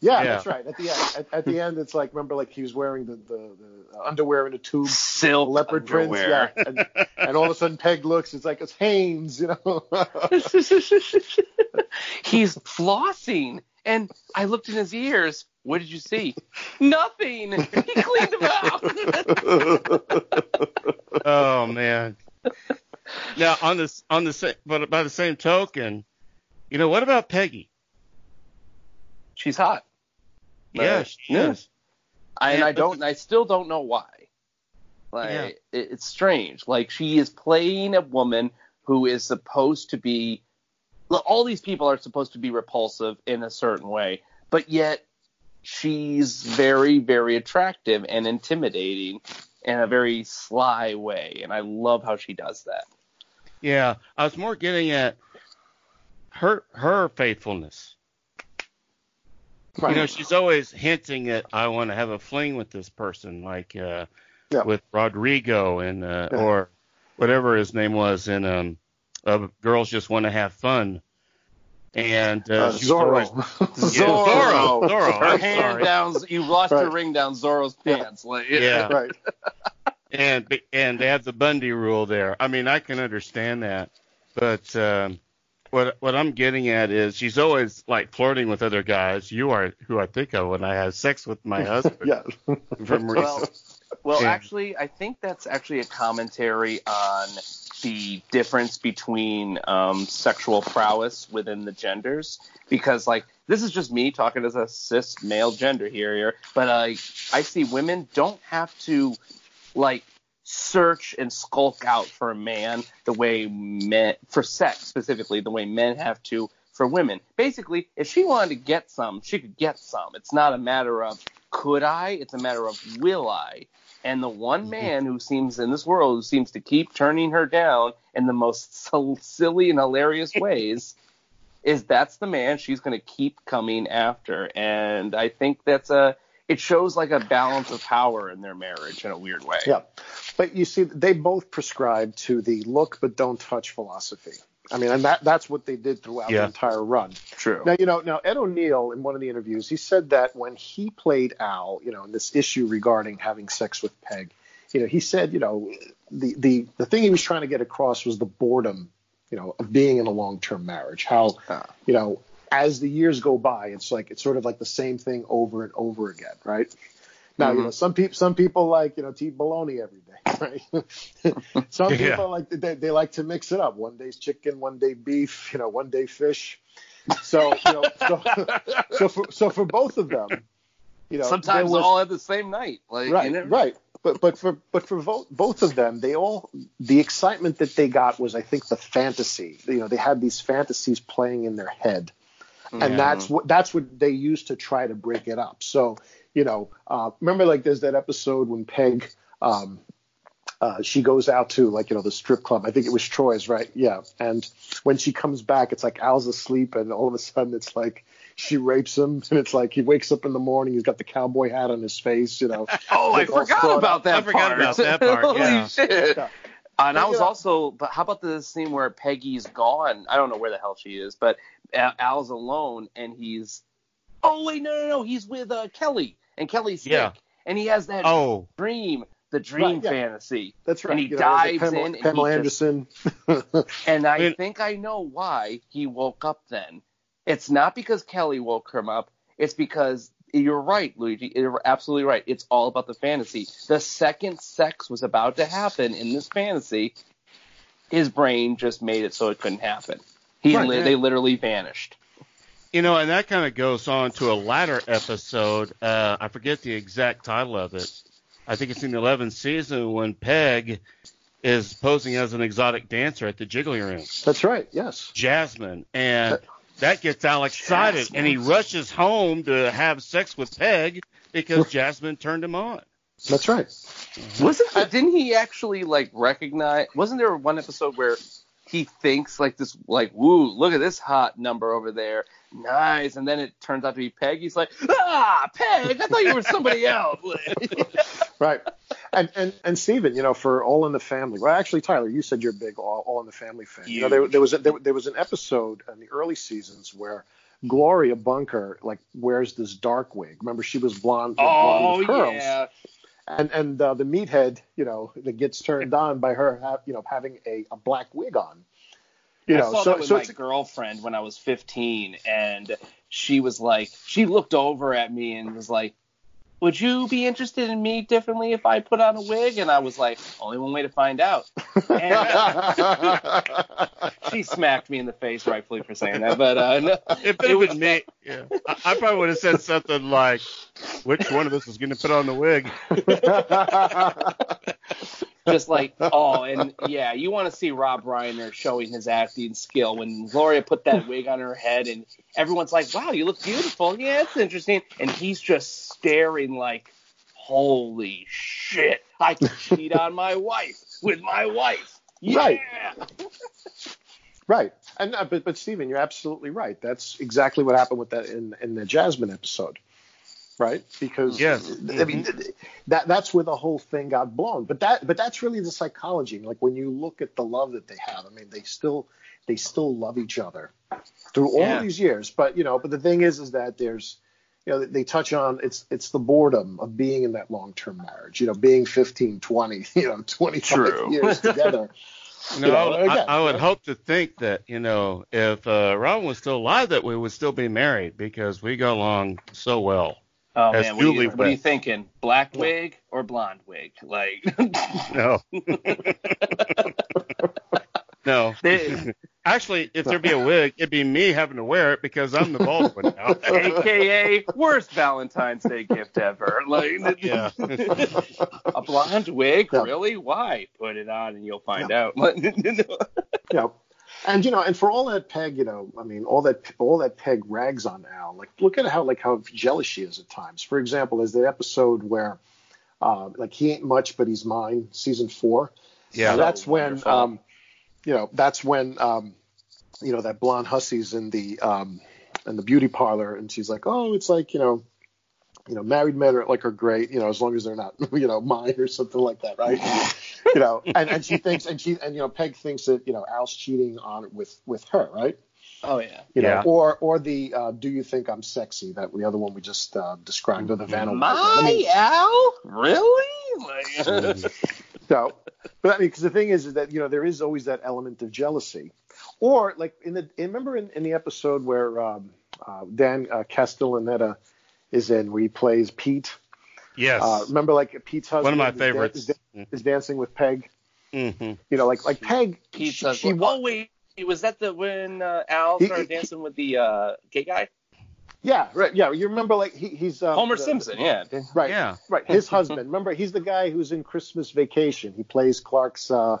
Yeah, Yeah. that's right. At the end, at, at the end, it's like remember, like he was wearing the, the, the underwear in a tube, Silk leopard underwear. prints. Yeah, and, and all of a sudden Peg looks. It's like it's Hanes, you know. He's flossing, and I looked in his ears. What did you see? Nothing. He cleaned them out. oh man. Now on this on the same but by the same token, you know what about Peggy? She's hot. Yeah, she Yeah. is. I, and Yeah, I don't. I still don't know why. Like Yeah. it, it's strange. Like she is playing a woman who is supposed to be. All these people are supposed to be repulsive in a certain way, but yet she's very, very attractive and intimidating in a very sly way, and I love how she does that. Yeah, I was more getting at her her faithfulness. Right. You know, she's always hinting at I want to have a fling with this person, like uh, Yeah. with Rodrigo and uh, Yeah. or whatever his name was in um, uh, Girls Just Want to Have Fun. And uh, Uh, she always- Zorro. Yeah, Zorro. Zorro. Her hand down. You lost your ring down Zorro's pants. Like, Yeah. right. and and they have the Bundy rule there. I mean, I can understand that, but um, what what I'm getting at is she's always like flirting with other guys. You are who I think of when I have sex with my husband. Yeah. From Well, recent. well, Yeah. actually, I think that's actually a commentary on the difference between um, sexual prowess within the genders. Because, like, this is just me talking as a cis male gender here, here but uh, I see women don't have to, like, search and skulk out for a man the way men, for sex specifically, the way men have to for women. Basically, if she wanted to get some, she could get some. It's not a matter of could I, it's a matter of will I. And the one mm-hmm. man who seems in this world who seems to keep turning her down in the most silly and hilarious ways is that's the man she's going to keep coming after. And I think that's a it shows like a balance of power in their marriage in a weird way. Yeah. But you see, they both prescribe to the look but don't touch philosophy. I mean, and that that's what they did throughout Yeah. the entire run. True. Now, you know, now Ed O'Neill in one of the interviews, he said that when he played Al, you know, in this issue regarding having sex with Peg, you know, he said, you know, the the the thing he was trying to get across was the boredom, you know, of being in a long-term marriage. How, Ah. you know, as the years go by, it's like it's sort of like the same thing over and over again, right? Now, you know, mm-hmm. some people some people like you know to eat bologna every day, right? some Yeah. people like they, they like to mix it up. One day's chicken, one day beef, you know, one day fish. So you know, so, so for so for both of them, you know, Sometimes was- all at the same night. Like right, right. But but for but for both both of them, they all the excitement that they got was I think the fantasy. You know, they had these fantasies playing in their head, and Yeah. that's what that's what they used to try to break it up. So you know, uh, remember like there's that episode when Peg. Um, uh, she goes out to like you know the strip club. I think it was Troy's, right? Yeah. And when she comes back, it's like Al's asleep, and all of a sudden it's like she rapes him, and it's like he wakes up in the morning, he's got the cowboy hat on his face, you know. Oh, I forgot about that I forgot part. about that part, Holy yeah. shit. Yeah. And I was also, but how about the scene where Peggy's gone? I don't know where the hell she is, but Al- Al's alone and he's. Oh wait, no, no, no, he's with uh, Kelly, and Kelly's sick, Yeah. and he has that Oh, dream, the dream Right, yeah. fantasy, That's right. And he You know, there's dives Pamela, in and Pamela he just- Anderson. and I mean- think I know why he woke up then. It's not because Kelly woke him up. It's because you're right, Luigi. You're absolutely right. It's all about the fantasy. The second sex was about to happen in this fantasy, his brain just made it so it couldn't happen. He Right, li- yeah. they literally vanished. You know, and that kind of goes on to a latter episode. Uh, I forget the exact title of it. I think it's in the 11th season when Peg is posing as an exotic dancer at the Jiggly Room. That's right. Yes. Jasmine, and that gets Al excited, Jasmine. and he rushes home to have sex with Peg because Jasmine turned him on. That's right. Wasn't didn't he actually like recognize? Wasn't there one episode where he thinks like this, like, woo, look at this hot number over there, nice, and then it turns out to be Peg. He's like, ah, Peg, I thought you were somebody else. Right. And and and Steven, you know, for All in the Family. Well, actually, Tyler, you said you're a big All, All in the Family fan. You know, there, there was a, there, there was an episode in the early seasons where Gloria Bunker like wears this dark wig. Remember, she was blonde, blonde oh with curls. yeah, And and uh, the meathead, you know, that gets turned on by her, have, you know, having a, a black wig on. You know, I saw so that with so my it's girlfriend when I was 15, and she was like, she looked over at me and was like, "Would you be interested in me differently if I put on a wig?" And I was like, "Only one way to find out." And she smacked me in the face, rightfully for saying that. But uh, no, If it had been me, yeah, I, I probably would have said something like, "Which one of us is going to put on the wig?" just like, oh, and yeah, you want to see Rob Reiner showing his acting skill when Gloria put that wig on her head, and everyone's like, "Wow, you look beautiful." Yeah, it's interesting, and he's just staring like, "Holy shit! I can cheat on my wife with my wife." Yeah. Right. Right. And uh, but but Stephen, you're absolutely right. That's exactly what happened with that in in the Jasmine episode. Right? Because Yes. I mean that that's where the whole thing got blown. But that but that's really the psychology. Like when you look at the love that they have, I mean they still they still love each other through all Yeah. these years. But you know, but the thing is is that there's you know, they touch on it's it's the boredom of being in that long term marriage, you know, being 15, 20, you know, 25 True. years together. No, You know, I, again, I would right? hope to think that you know if uh, Robin was still alive, that we would still be married because we got along so well. Oh As man, what are, you, what are you thinking? Black wig or blonde wig? Like, No, no. they- Actually, if there be a wig, it'd be me having to wear it because I'm the bald one now. AKA worst Valentine's Day gift ever. Like, Yeah. a blonde wig, Yeah. really? Why? Put it on and you'll find out. you know, and you know, and for all that Peg, you know, I mean, all that all that Peg rags on Al. Like, look at how like how jealous she is at times. For example, there's the episode where, uh, like he ain't much, but he's mine, season four. Yeah. And that's when, um, you know, that's when, um, you know, that blonde hussy's in the um, in the beauty parlor, and she's like, oh, it's like, you know. You know, married men are like are great, you know, as long as they're not, you know, mine or something like that, right? you know, and, and she thinks, and she, and you know, Peg thinks that you know Al's cheating on with with her, right? oh yeah. You know, Yeah. or or the uh, do you think I'm sexy? That the other one we just uh, described, or the Vanna White one. I My mean, Al? Really? Like, so, but I mean, because the thing is, is that you know there is always that element of jealousy, or like in the remember in, in the episode where um, uh, Dan uh, Castellaneta is in, where he plays Pete. Yes. Uh, remember, like Pete's husband One of my is dan- favorites. is, dan- is dancing with Peg. hmm You know, like like Peg. Pizza. She, she oh wait, was that the when uh, Al started he- dancing with the uh, gay guy? Yeah, right. Yeah, you remember like he, he's uh, Homer the- Simpson. Yeah. Right. Yeah. Right. His husband. Remember, he's the guy who's in Christmas Vacation. He plays Clark's uh,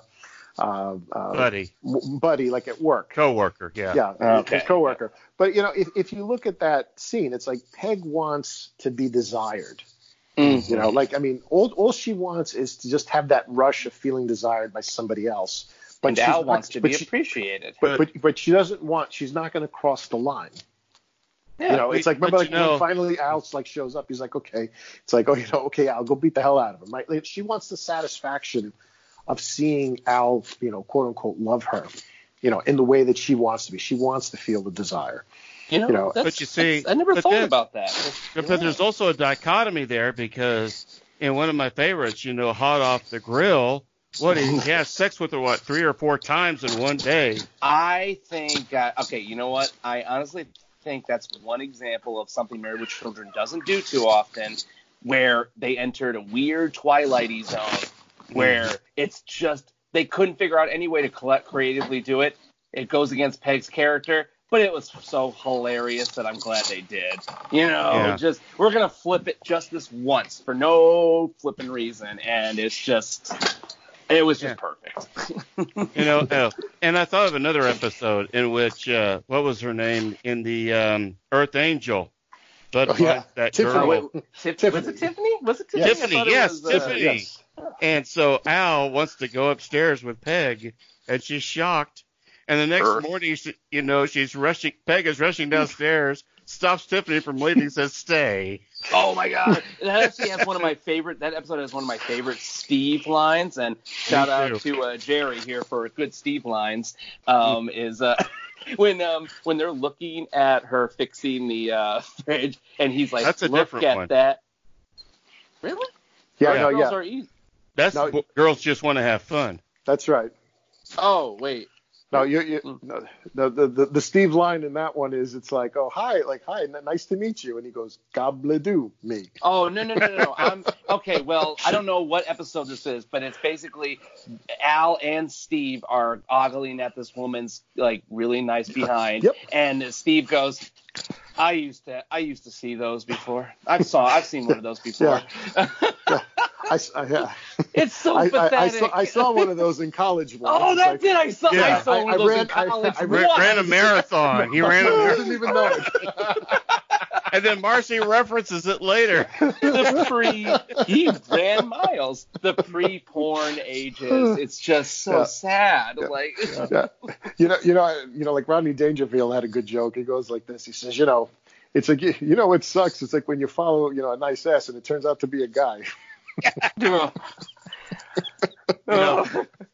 uh, uh, Buddy, w- buddy, like at work. coworker. Yeah. Yeah, Okay. his coworker. But you know, if if you look at that scene, it's like Peg wants to be desired. Mhm. You know, like I mean, all all she wants is to just have that rush of feeling desired by somebody else. But and she's Al not- wants to be she- appreciated. but, but but she doesn't want. She's not going to cross the line. Yeah, you know, it's like remember but like you know- when finally Al like shows up, he's like, okay, it's like, oh, you know, okay, I'll go beat the hell out of him. Right? Like, she wants the satisfaction of seeing Al, you know, quote unquote, love her, you know, in the way that she wants to be. She wants to feel the desire. you know, you know, that's, but you see- that's- I never but thought then- about that. But, but there's also a dichotomy there because in one of my favorites, you know, hot off the grill, what he, he has sex with her what three or four times in one day. I think, uh, okay, you know what? I honestly think that's one example of something Married with Children doesn't do too often, where they entered a weird twilighty zone where it's just they couldn't figure out any way to collect, creatively do it. It goes against Peg's character. but it was so hilarious that I'm glad they did. You know, Yeah. just we're gonna flip it just this once for no flipping reason, and it's just it was just perfect. You know, oh, and I thought of another episode in which uh, what was her name in the um, Earth Angel? Bud Oh, yeah. finds that Tiffany. girl. Wait, Tiff- Tiffany. Was it Tiffany? Was it Tiffany? I Tiffany, it yes, was, uh, Tiffany. yes. And so Al wants to go upstairs with Peg, and she's shocked. And the next Earth. morning, she, you know, she's rushing. Peg is rushing downstairs, stops Tiffany from leaving, says, "Stay." Oh my god, that actually has one of my favorite. That episode has one of my favorite Steve lines, and shout out to uh, Jerry here for good Steve lines. Um, is uh, when um when they're looking at her fixing the uh, fridge, and he's like, That's a "Look different at one. that." Really? Yeah, Yeah. no, Girls yeah, are easy. That's No. girls just want to have fun. that's right. Oh wait. No, you, you, hmm. no, the, the, the, Steve line in that one is it's like, oh, hi, like, hi, nice to meet you. And he goes, gobble-do me. Oh no no no no no! I'm okay. Well, I don't know what episode this is, but it's basically Al and Steve are ogling at this woman's like really nice behind, Yep. and Steve goes, "I used to I used to see those before. I've saw I've seen one of those before. I, s- I- yeah. it's so I, I, pathetic. I, saw, I saw one of those in college oh, once. Oh, It's that's like, it. I saw Yeah. I saw one I- of those ran- in college. I- I Ran, ran a marathon. He ran a marathon. didn't even know it. and then Marcy references it later. the pre he ran miles. The pre-porn ages. It's just so Yeah. sad. Like yeah. You know, you know, you know, like Rodney Dangerfield had a good joke. He goes like this. He says, you know, it's like you know what sucks. It's like when you follow, you know, a nice ass and it turns out to be a guy. You know,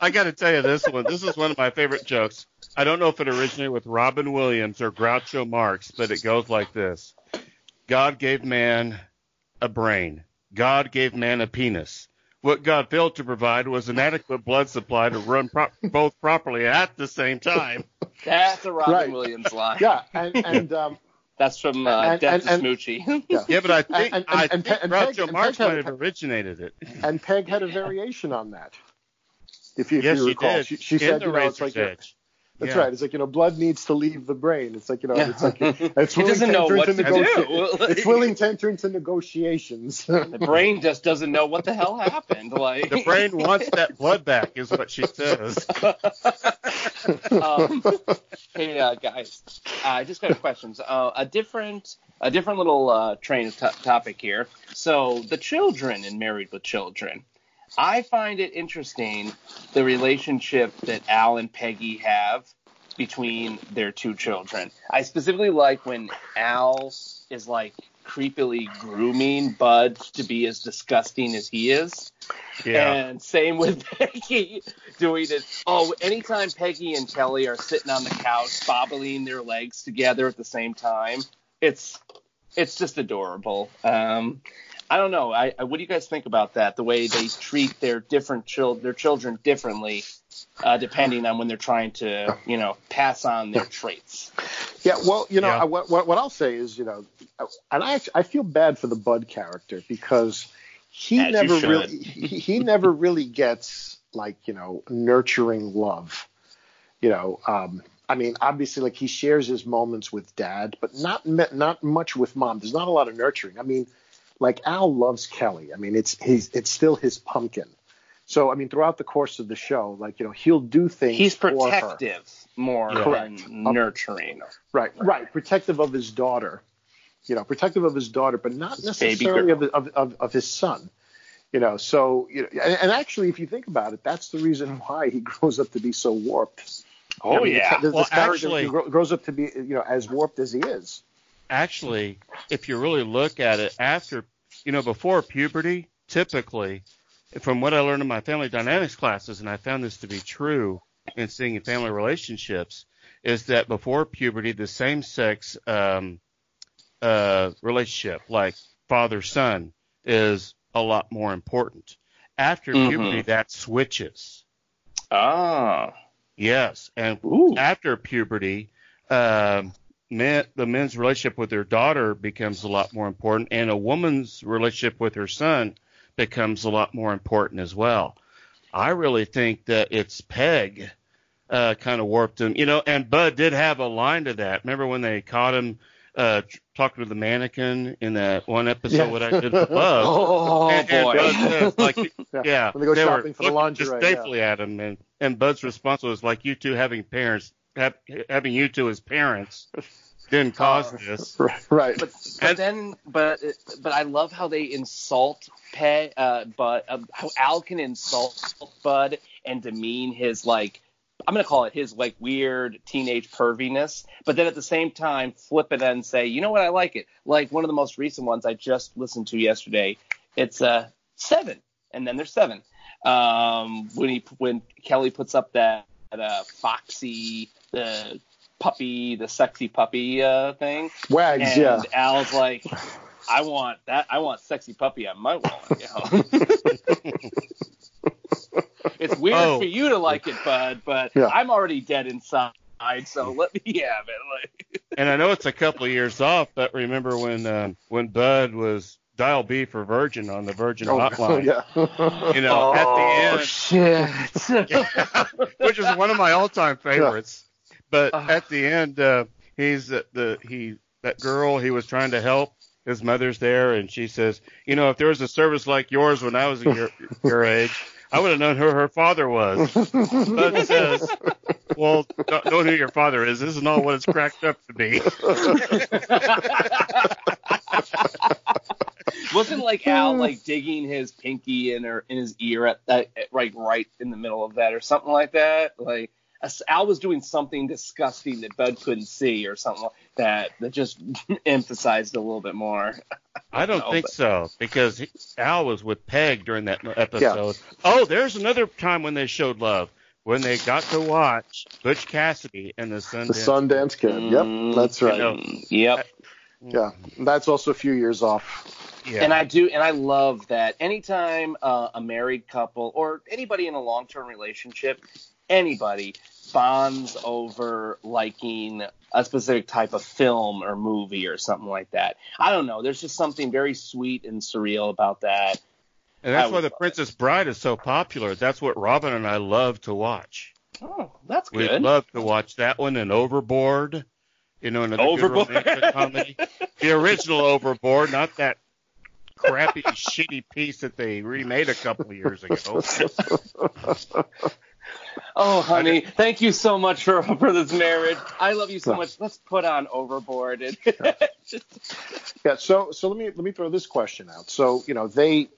I got to tell you this one. This is one of my favorite jokes. I don't know if it originated with Robin Williams or Groucho Marx, but it goes like this: God gave man a brain. God gave man a penis. What God failed to provide was an adequate blood supply to run pro- both properly at the same time. That's a Robin Right. Williams line. Yeah, and and um, That's from uh, And- Death and- to Smoochy. yeah. Yeah, but I think And- and- I and- think and Peg- Groucho and Marx might have originated it. and Peg had a variation on that. If you, if yes, you she recall, did. she, she said, the you know, it's like you know, Edge. That's Yeah. right. It's like you know, blood needs to leave the brain. It's like you know, Yeah. it's like it's He willing doesn't to know enter what into to negoti- do. it's willing to enter into negotiations. The brain just doesn't know what the hell happened. Like The brain wants that blood back, is what she says. um, hey uh, guys, I just got questions. Uh, a different, a different little uh, train of to- topic here. So the children in Married with Children. I find it interesting the relationship that Al and Peggy have between their two children. I specifically like when Al is like creepily grooming Bud to be as disgusting as he is. Yeah. And same with Peggy doing it. Oh, anytime Peggy and Kelly are sitting on the couch, bobbling their legs together at the same time, it's it's just adorable. Um, I don't know. I, I what do you guys think about that? The way they treat their different chil- their children differently, uh, depending on when they're trying to, you know, pass on their traits. Yeah, well, you know, Yeah. I, what, what what I'll say is, you know, and I actually, I feel bad for the Bud character because he As never really he, he never really gets like you know nurturing love. You know, um, I mean, obviously, like he shares his moments with dad, but not me- not much with mom. There's not a lot of nurturing. I mean, like Al loves Kelly. I mean, it's he's it's still his pumpkin. So I mean, throughout the course of the show, like you know, he'll do things. He's for her. protective more Correct. than nurturing. Right, right. Protective of his daughter. You know, protective of his daughter, but not His necessarily of, of, of, of his son. You know, so you know, and, and actually, if you think about it, that's the reason why he grows up to be so warped. Oh I mean, yeah. this, Well, this actually- grows up to be you know as warped as he is. Actually, if you really look at it, after you know, before puberty, typically, from what I learned in my family dynamics classes, and I found this to be true in seeing in family relationships, is that before puberty, the same sex um, uh, relationship, like father son, is a lot more important. After Mhm. puberty, that switches. Ah. Yes, and Ooh. after puberty, um, men, the men's relationship with their daughter becomes a lot more important, and a woman's relationship with her son becomes a lot more important as well. I really think that it's Peg uh, kind of warped him. You know, and Bud did have a line to that. Remember when they caught him uh, talking to the mannequin in that one episode Yeah. what I did for love? Oh and, and boy. Bud says, like, Yeah. yeah, When they go were shopping for the lingerie, disdainfully at him, and and Bud's response was like, "You two having parents, having you two as parents, didn't cause Uh, this." Right. right. but, but And- then but but I love how they insult Pe uh but uh, how Al can insult Bud and demean his like I'm gonna call it his like weird teenage perviness, but then at the same time flip it and say, you know what, I like it. Like one of the most recent ones I just listened to yesterday. It's uh seven, and then there's seven. Um, when he when Kelly puts up that uh, Foxy the puppy, the sexy puppy uh, thing, Wags, and yeah. Al's like, I want that. I want sexy puppy on my wall. You know? it's weird Oh. for you to like it, bud, but Yeah. I'm already dead inside, so let me have it. Like, And I know it's a couple of years off, but remember when um, when Bud was dial B for Virgin on the Virgin Oh, hotline, yeah. you know, at the end, shit. which is one of my all-time favorites. But Ah. at the end, uh, he's the, the he that girl he was trying to help. His mother's there, and she says, "You know, if there was a service like yours when I was your your age, I would have known who her father was." Bud says, "Well, don't know who your father is. This isn't all what it's cracked up to be." Wasn't like Al like digging his pinky in her in his ear at that at, right right in the middle of that or something like that? Like Al was doing something disgusting that Bud couldn't see or something like that that just emphasized a little bit more. I don't No, think but- so because he, Al was with Peg during that episode. Oh, there's another time when they showed love when they got to watch Butch Cassidy and the Sundance. The Sundance Kid. Mm, Yep, that's right. know. Yep. Yeah, that's also a few years off. Yeah. And I do, and I love that anytime uh, a married couple or anybody in a long term relationship, anybody bonds over liking a specific type of film or movie or something like that. I don't know. There's just something very sweet and surreal about that. and that's why the love Princess Bride is so popular. That's what Robin and I love to watch. Oh, that's good. We good. love to watch that one and Overboard. You know, another Overboard. good romantic comedy. The original Overboard, not that crappy, shitty piece that they remade a couple of years ago. oh, honey, thank you so much for for this marriage. I love you so much. Let's put on Overboard. And just, Yeah, so so let me let me throw this question out. So you know they,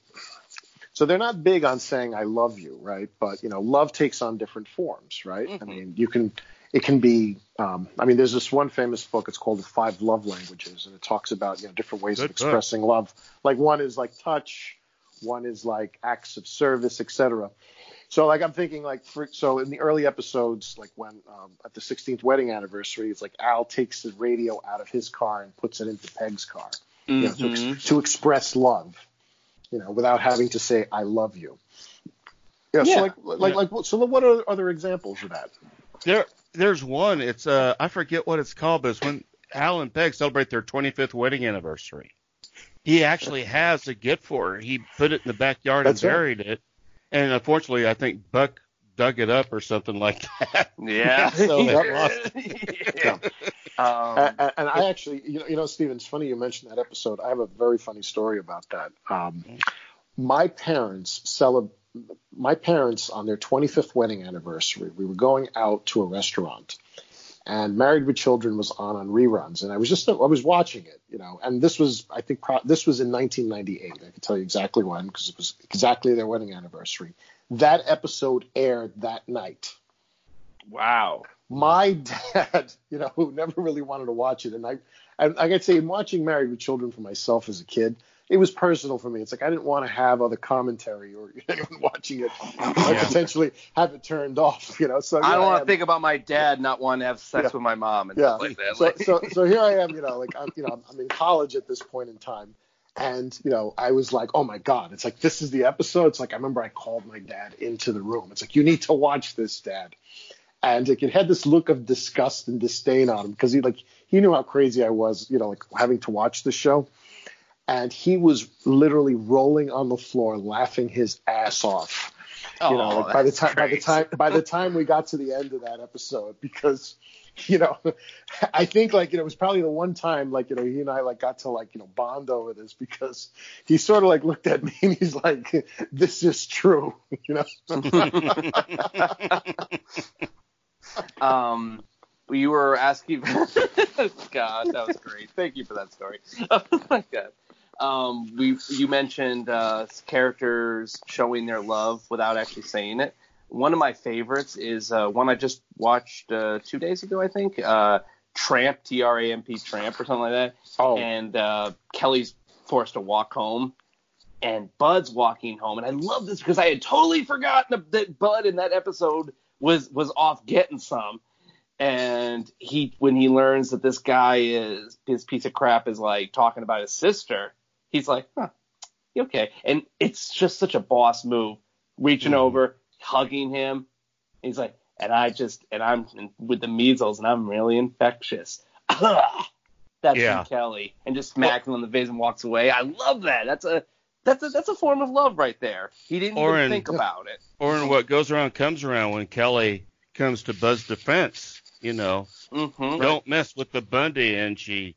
so they're not big on saying I love you, right? But you know love takes on different forms, right? I Mhm. mean you can it can be um, I mean there's this one famous book it's called the Five Love Languages and it talks about you know different ways Good of expressing love. Like one is like touch, one is like acts of service, etc. So like I'm thinking like for, so in the early episodes like when um, at the 16th wedding anniversary it's like Al takes the radio out of his car and puts it into Peg's car you know, to, ex- to express love, you know, without having to say "I love you." Yeah. Yeah. So like, like, Yeah. like, what- so what are other examples of that? There, there's one. It's uh, I forget what it's called, but it's when Al and Peg celebrate their 25th wedding anniversary. He actually has a gift for her. He put it in the backyard That's and right. buried it, and unfortunately, I think Buck dug it up or something like that. yeah. So they Yep. lost yeah. Um, and, and- and I actually, you know, you know, Steven, it's funny you mentioned that episode. I have a very funny story about that. Um, my parents celeb- my parents on their 25th wedding anniversary, we were going out to a restaurant, and Married with Children was on on reruns, and I was just I was watching it, you know, and this was I think pro- this was in 1998. I can tell you exactly when because it was exactly their wedding anniversary. That episode aired that night wow. my dad, you know, who never really wanted to watch it, and I, and I gotta say, watching Married with Children for myself as a kid, it was personal for me. It's like I didn't want to have other commentary or anyone watching it, I potentially have it turned off, you know. So I don't want to think about my dad not wanting to have sex Yeah. with my mom and Yeah. stuff like that. So, Like, so, so here I am, you know, like I'm, you know, I'm, I'm in college at this point in time, and you know, I was like, oh my god, it's like this is the episode. It's like I remember I called my dad into the room. It's like you need to watch this, dad. And like, it had this look of disgust and disdain on him because he like he knew how crazy I was, you know, like having to watch the show. And he was literally rolling on the floor, laughing his ass off. you know, Oh, like by the time by the time by the time we got to the end of that episode, because you know, I think like you know it was probably the one time like you know he and I like got to like you know bond over this because he sort of like looked at me and he's like, "This is true," you know. um, you were asking. God, that was great. Thank you for that story. Oh my God. Um, we you mentioned uh, characters showing their love without actually saying it. One of my favorites is uh, one I just watched uh, two days ago, I think. Uh, Tramp, T R A M P, Tramp, or something like that. Oh. And uh, Kelly's forced to walk home, and Bud's walking home, and I love this because I had totally forgotten that Bud in that episode was was off getting some, and he when he learns that this guy is his piece of crap is like talking about his sister, he's like, huh, you okay, and it's just such a boss move, reaching over, hugging him. He's like, and I just and I'm with the measles, and I'm really infectious. That's Yeah. Kelly, and just smacks him on the face and walks away. I love that. That's a that's a that's a form of love right there. He didn't even in- think about it. or in what goes around comes around when Kelly comes to Bud's defense, you know, Mm-hmm. don't mess with the Bundy, and she,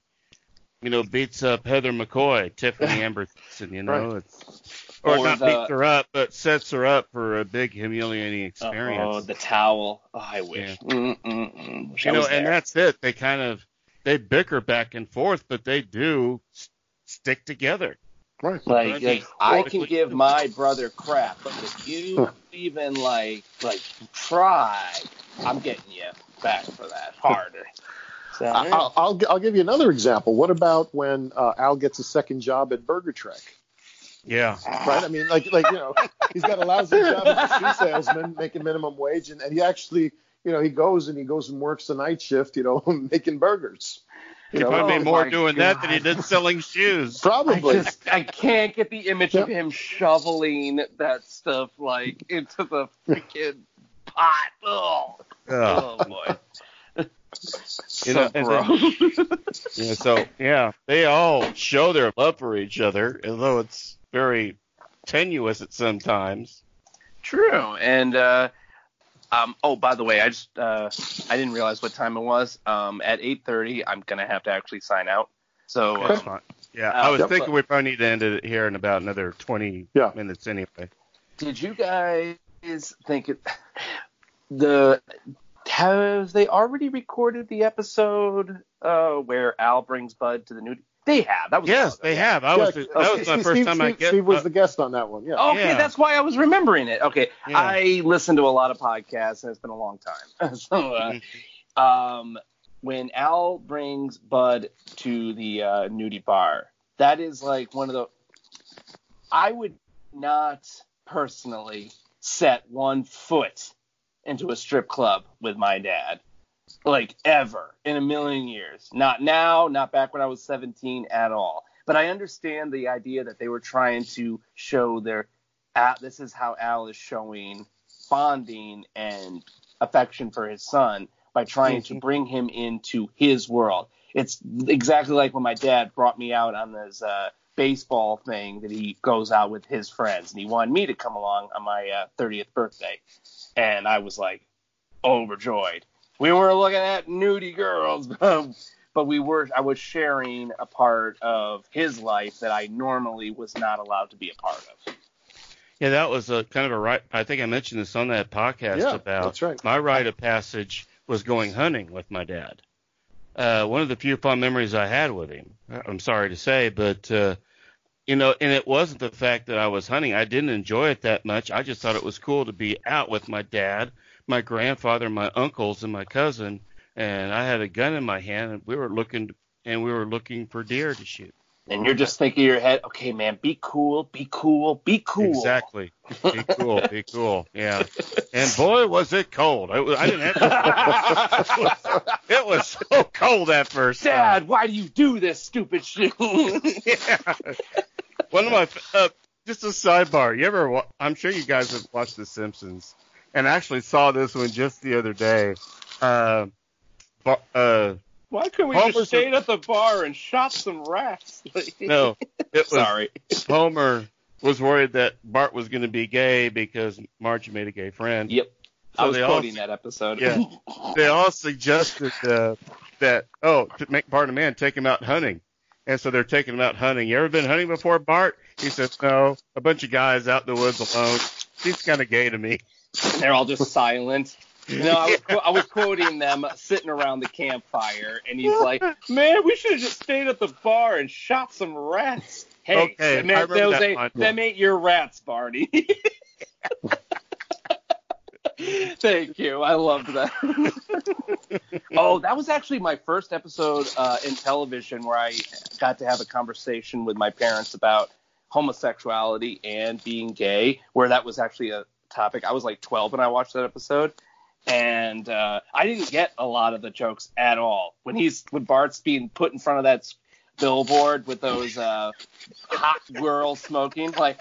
you know, beats up Heather McCoy, Tiffany Amberson, you know, Right. it's or, Or not the- beats her up, but sets her up for a big humiliating experience. Oh, the towel. Oh, I wish. I you know, and that's it. They kind of they bicker back and forth, but they do s- stick together. Right. Like, Right. like I can give my brother crap, but if you even like like try, I'm getting you back for that harder. So, I- I'll, I'll I'll give you another example. What about when uh, Al gets a second job at Burger Trek? Yeah, right? I mean, like, like you know, he's got a lousy job as a shoe salesman, making minimum wage, and, and he actually, you know, he goes and he goes and works the night shift, you know, making burgers. You he know, probably oh made more my doing that than he did selling shoes. Probably. I probably. just I can't get the image of him shoveling that stuff like into the freaking pot. Oh, oh boy. You know, so and gross. Yeah, so yeah, they all show their love for each other, although it's very tenuous at sometimes. True. And uh um oh by the way, I just uh I didn't realize what time it was. Um at 8:30 I'm going to have to actually sign out. So That's um. Yeah, Uh, I was yep. thinking we probably need to end it here in about another 20 Yeah. minutes anyway. did you guys think it the have they already recorded the episode uh where Al brings Bud to the nude? They have. That was Yes, they have. I was Yeah, that was Steve- my first Steve, time I get. Steve was uh, the guest on that one. Yeah. Okay, Yeah. that's why I was remembering it. Okay, Yeah. I listened to a lot of podcasts, and it's been a long time. so, uh, um, when Al brings Bud to the uh, nudie bar, that is like one of the. I would not personally set one foot into a strip club with my dad, like ever in a million years. Not now, not back when I was 17 at all. But I understand the idea that they were trying to show their. Uh, this is how Al is showing bonding and affection for his son by trying to bring him into his world. It's exactly like when my dad brought me out on this uh, baseball thing that he goes out with his friends, and he wanted me to come along on my uh, 30th birthday, and I was like overjoyed. We were looking at nudie girls, but we were. I was sharing a part of his life that I normally was not allowed to be a part of. Yeah, that was a kind of a right. I think I mentioned this on that podcast Yeah, about that's right. my rite of passage was going hunting with my dad. Uh, one of the few fond memories I had with him. I'm sorry to say, but uh, you know, and it wasn't the fact that I was hunting. I didn't enjoy it that much. I just thought it was cool to be out with my dad, my grandfather, my uncles, and my cousin. And I had a gun in my hand, and we were looking, and we were looking for deer to shoot. And you're just thinking in your head, okay, man, be cool, be cool, be cool. Exactly. Be cool. Be cool. Yeah. And boy, was it cold. I, was- I didn't have. it was so cold at first. Dad, why do you do this stupid shit? Yeah. One of my uh, just a sidebar. You ever? wa- I'm sure you guys have watched The Simpsons, and actually saw this one just the other day. Uh, bar- uh, Why couldn't we Homer's just stayed at the bar and shot some rats? no, it was Sorry. Homer was worried that Bart was going to be gay because Marge made a gay friend. Yep. I was they all- quoting that episode. Yeah. they all suggested uh, that oh to make Bart a man, take him out hunting. And so they're taking him out hunting. You ever been hunting before, Bart? He says, No. A bunch of guys out in the woods alone. Seems kind of gay to me. They're all just silent. No, I was, qu- I was quoting them sitting around the campfire, and he's like, "Man, we should have just stayed at the bar and shot some rats." Hey, Okay, them, I ain't- remember those that ain't, them ain't your rats, Barney. Thank you. I loved that. oh, that was actually my first episode uh, in television where I got to have a conversation with my parents about homosexuality and being gay, where that was actually a topic. I was like 12 when I watched that episode, and uh, I didn't get a lot of the jokes at all. When he's when Bart's being put in front of that billboard with those uh, hot girls smoking, like,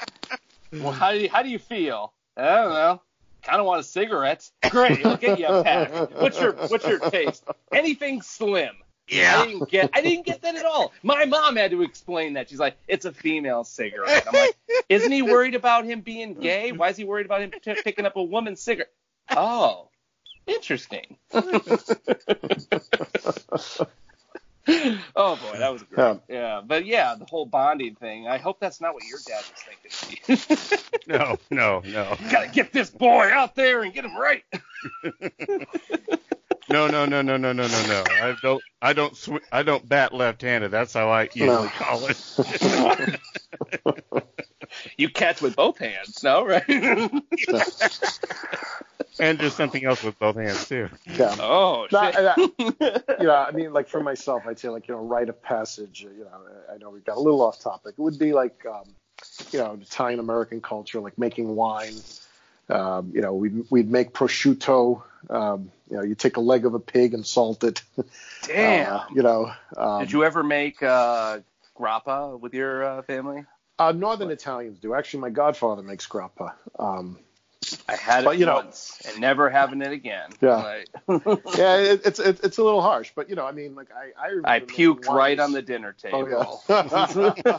well, how do you, how do you feel? I don't know. I kind of want a cigarette. Great, I'll get you a pack. What's your what's your taste? Anything slim. Yeah. I didn't get I didn't get that at all. My mom had to explain that. She's like, it's a female cigarette. I'm like, isn't he worried about him being gay? Why is he worried about him t- picking up a woman's cigarette? Oh, interesting. oh boy, that was great. Yeah. the whole bonding thing. I hope that's not what your dad was thinking. No, no, no. Gotta get this boy out there and get him right. No, no, no, no, no, no, no, no. I don't I don't sw- I don't bat left-handed. That's how I usually No. call it. You catch with both hands, no? Right? And do something else with both hands too. Yeah. oh, No, shit. I- you know, I mean, like for myself, I'd say like you know, rite of passage. You know, I know we got a little off topic. It would be like, um, you know, Italian American culture, like making wine. Um, you know, we'd we'd make prosciutto. Um, you know, you take a leg of a pig and salt it. Damn. Uh, you know, um, Did you ever make uh, grappa with your uh, family? uh, Northern Italians do. Actually, my godfather makes grappa. Um, I had it But, you know- once and never having it again. Yeah. Like, yeah, it, it's it, it's a little harsh, but you know, I mean, like I I, I puked right on the dinner table. Oh, yeah.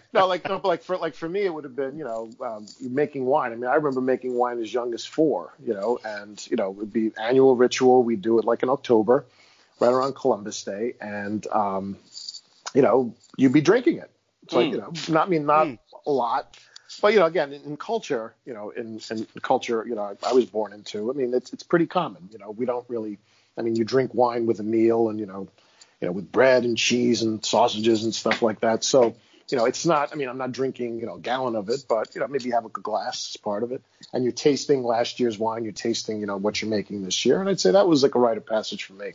no, like no, but like for like for me, it would have been you know um, making wine. I mean, I remember making wine as young as four, you know, and you know it would be annual ritual. We'd do it like in October, right around Columbus Day, and um, you know you'd be drinking it. It's like Mm. you know, not I mean not Mm. a lot, but you know, again in, in culture, you know, in, in culture, you know, I, I was born into. I mean, it's it's pretty common. You know, we don't really. I mean, you drink wine with a meal, and you know, you know, with bread and cheese and sausages and stuff like that. So, you know, it's not. I mean, I'm not drinking, you know, a gallon of it, but you know, maybe you have a glass as part of it, and you're tasting last year's wine. You're tasting, you know, what you're making this year, and I'd say that was like a rite of passage for me.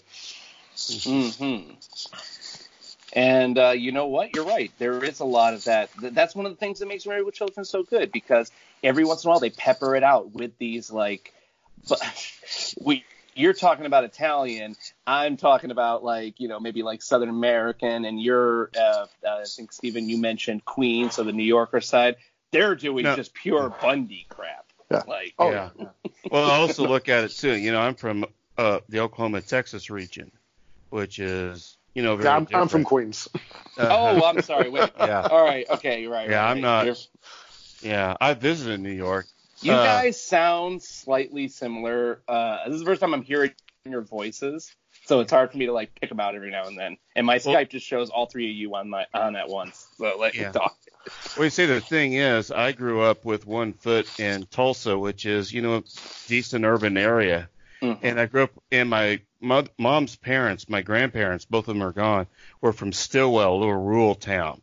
hmm And uh, you know what? You're right. There is a lot of that. That's one of the things that makes Married with Children so good because every once in a while they pepper it out with these like, but we. You're talking about Italian. I'm talking about like you know maybe like Southern American, and you're uh, uh, I think Stephen you mentioned Queens, so the New Yorker side. They're doing No. just pure Bundy crap. Yeah. Like Oh, Yeah. Well, I also look at it too. You know, I'm from uh, the Oklahoma Texas region, which is you know very. Yeah, I'm, I'm from. Queens. Uh, oh, I'm sorry. Wait. Yeah. All right. Okay. You're right. Yeah, right, I'm not- You're- yeah. I visited New York. You Uh, guys sound slightly similar. Uh, this is the first time I'm hearing your voices, so it's hard for me to like pick them out every now and then. And my Well- Skype just shows all three of you on my on at once. So let Yeah. me talk. Well, you see, the thing is, I grew up with one foot in Tulsa, which is, you know, a decent urban area. Mhm. And I grew up, and my mo- mom's parents, my grandparents, both of them are gone, were from Stilwell, a little rural town.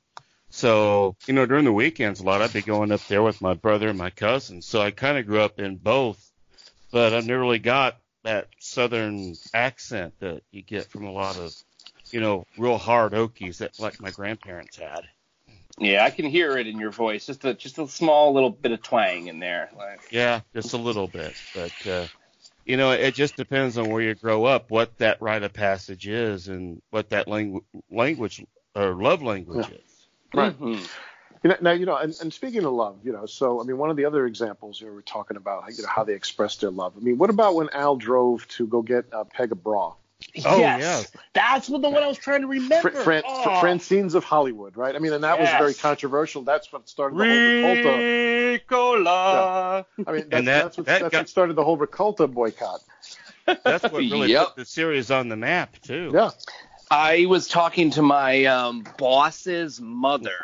So, you know, during the weekends, a lot, I'd be going up there with my brother and my cousins. So I kind of grew up in both, but I never really got that southern accent that you get from a lot of, you know, real hard Okies that like my grandparents had. Yeah, I can hear it in your voice. Just a just a small little bit of twang in there. Like, Yeah, just a little bit, but uh, you know, it just depends on where you grow up, what that rite of passage is, and what that langu- language or love language is. Right. mhm. You know, now, you know, and, and speaking of love, you know, so I mean, one of the other examples you know, we're talking about, you know, how they expressed their love. I mean, what about when Al drove to go get uh, Peg a bra? Oh, yes, yes. that's what the one I was trying to remember. Fr- Fran- Oh. Francine's of Hollywood, right? I mean, and that was very controversial. That's what started the whole Rakolta. Ricola. I mean, that's, that- that's, what, that that's got- what started the whole Rakolta boycott. That's what really Yep. put the series on the map too. Yeah. I was talking to my um, boss's mother,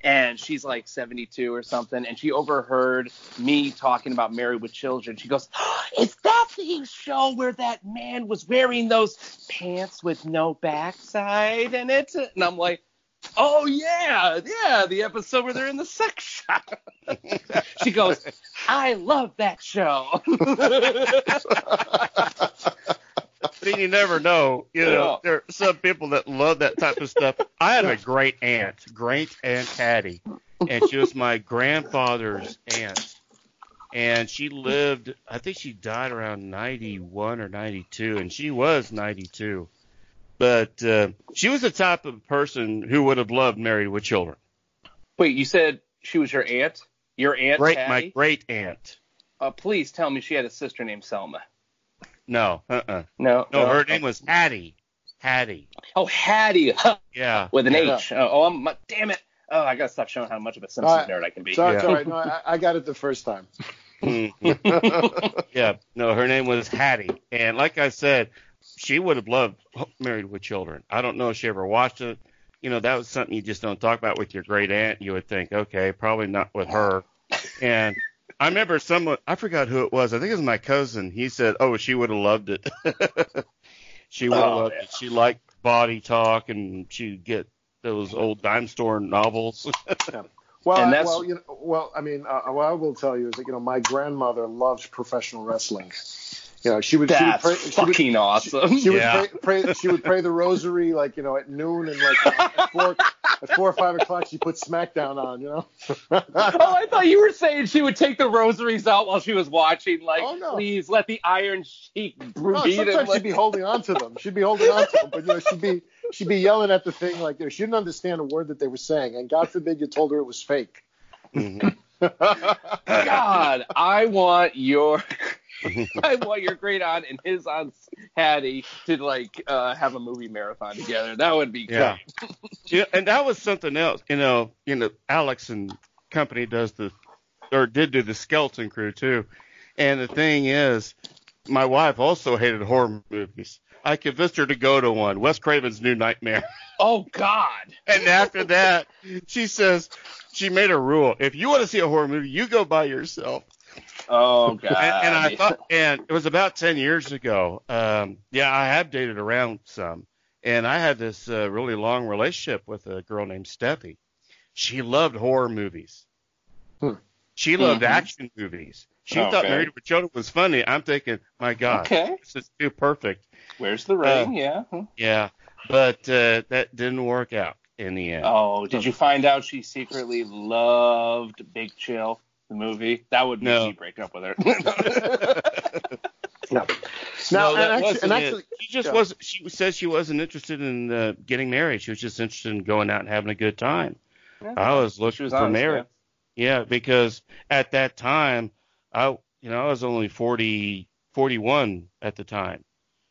and she's like 72 or something, and she overheard me talking about Married with Children. She goes, "Is that the show where that man was wearing those pants with no backside in it?" And I'm like, "Oh yeah, yeah, the episode where they're in the sex shop." she goes, "I love that show." See, you never know. You know, Yeah. there are some people that love that type of stuff. I had a great aunt, great aunt Hattie, and she was my grandfather's aunt. And she lived, I think she died around 91 or 92, and she was 92. But uh, she was the type of person who would have loved Married with Children. Wait, you said she was your aunt? Your aunt Great, Patty? my great aunt. Uh, please tell me she had a sister named Selma. No, uh-uh. No, No, her name was Hattie. Hattie. Oh, Hattie Yeah. with an Yeah. H. Oh, oh, I'm damn it. Oh, I gotta stop showing how much of a Simpsons Uh, nerd I can be. So Yeah. it's all right. No, I, I got it the first time. Mhm. yeah, no, her name was Hattie, and like I said, she would have loved Married with Children. I don't know if she ever watched it. You know, that was something you just don't talk about with your great aunt. You would think, okay, probably not with her. And I remember someone, I forgot who it was. I think it was my cousin. He said, oh, she would have loved it. she would have Oh, loved yeah. it. She liked body talk, and she'd get those old dime store novels. Well, And that's- well, you know, well, I mean, uh, what I will tell you is that you know my grandmother loved professional wrestling. You know, she would she would That's pray, she would, fucking awesome. she would Yeah. pray, pray she would pray the rosary like you know at noon and like at four at four or five o'clock she put SmackDown on. You know. oh, I thought you were saying she would take the rosaries out while she was watching. Like, Oh, no. please let the Iron Sheik No, beat him. sometimes Like, she'd be holding on to them. She'd be holding on to them, but you know, she'd be she'd be yelling at the thing like you know, she didn't understand a word that they were saying, and God forbid you told her it was fake. Mhm. God, I want your, I want your great aunt and his aunt Hattie to like uh, have a movie marathon together. That would be Yeah. great. yeah, and that was something else. You know, you know, Alex and company does the, or did do the Skeleton Crew too. And the thing is, my wife also hated horror movies. I convinced her to go to one, Wes Craven's New Nightmare. Oh God. And after that, she says she made a rule: if you want to see a horror movie, you go by yourself. Oh God. And, and I thought, and it was about ten years ago. Um, yeah, I have dated around some, and I had this uh, really long relationship with a girl named Steffi. She loved horror movies. Hmm. She loved Mhm. action movies. She Okay. thought Married with Children was funny. I'm thinking, my God, Okay. this is too perfect. Where's the ring? yeah. Yeah, but uh, that didn't work out in the end. Oh, did you find out she secretly loved Big Chill, the movie? That would be No. me breaking up with her. No. no, Now, that and actually, wasn't and it. She just yeah. was. She says she wasn't interested in uh, getting married. She was just interested in going out and having a good time. I was looking She was for honest, marriage. Yeah, because at that time, I you know I was only 40, 41 at the time,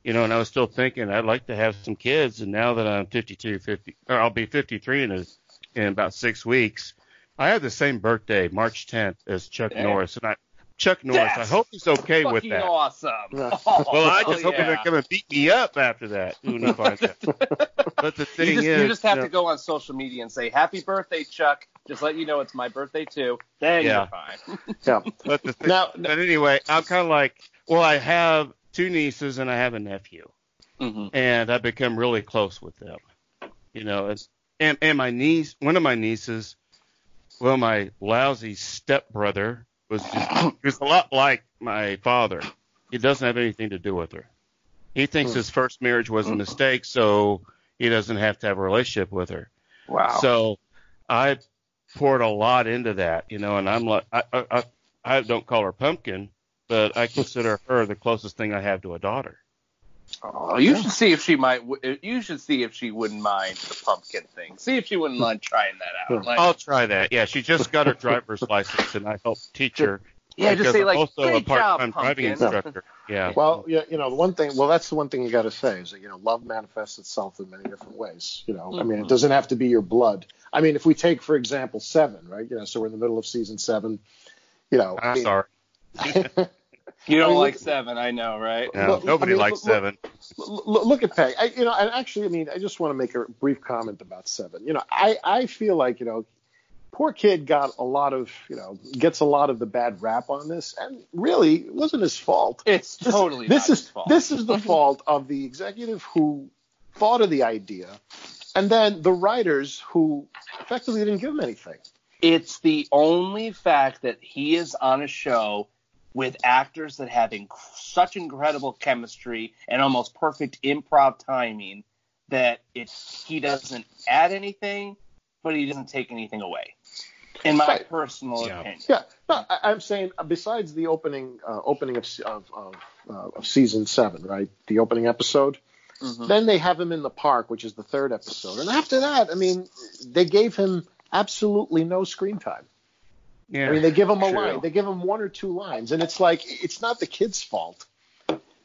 you know, and I was still thinking I'd like to have some kids. And now that I'm 52, 50, or I'll be 53 in a, in about six weeks. I have the same birthday, March 10th, as Chuck Dang. Norris, and I Chuck Norris. That's I hope he's okay with Fucking that. awesome. Yeah. Oh, well, I just Oh, hope yeah. he's not going to beat me up after that. Who knows? but the thing You just, is, you just have you to go on social media and say, Happy birthday, Chuck. Just let you know it's my birthday too. Then Yeah. you're fine. yeah. But the thing, Now, but anyway, I'm kind of like, well, I have two nieces and I have a nephew, hmm and I've become really close with them. You know, it's, and and my niece, one of my nieces, well, my lousy stepbrother was just was a lot like my father. He doesn't have anything to do with her. He thinks his first marriage was a mistake, so he doesn't have to have a relationship with her. Wow. So I poured a lot into that, you know, and I'm like, I, I, I, I don't call her pumpkin, but I consider her the closest thing I have to a daughter. Oh, you should see if she might. You should see if she wouldn't mind the pumpkin thing. See if she wouldn't mind trying that out. Like, I'll try that. Yeah, she just got her driver's license, and I helped teach her Yeah, just say I'm like, also a part-time driving instructor. Yeah. Well, yeah, you know, the one thing. Well, that's the one thing you got to say is that you know, love manifests itself in many different ways. You know, I mean, Mm-hmm. it doesn't have to be your blood. I mean, if we take, for example, Seven, right? You know, so we're in the middle of season seven. You know, I I'm mean, sorry. You don't I mean, like look- seven, I know, right? No, Look, nobody I mean, likes look- seven. L- l- look at Peg. I, you know, and actually, I mean, I just want to make a brief comment about Seven. You know, I, I feel like, you know, poor kid got a lot of, you know, gets a lot of the bad rap on this, and really, it wasn't his fault. It's This- totally this not is his fault. this is the fault of the executive who thought of the idea, and then the writers who effectively didn't give him anything. It's the only fact that he is on a show with actors that have inc- such incredible chemistry and almost perfect improv timing that it he doesn't add anything, but he doesn't take anything away. In my Right. personal Yeah. opinion. Yeah, no, I, I'm saying besides the opening uh, opening of se- of of, uh, of season seven, right? The opening episode. Mhm. Then they have him in the park, which is the third episode, and after that, I mean, they gave him absolutely no screen time. Yeah. I mean, they give him a True. line, they give him one or two lines, and it's like it's not the kid's fault.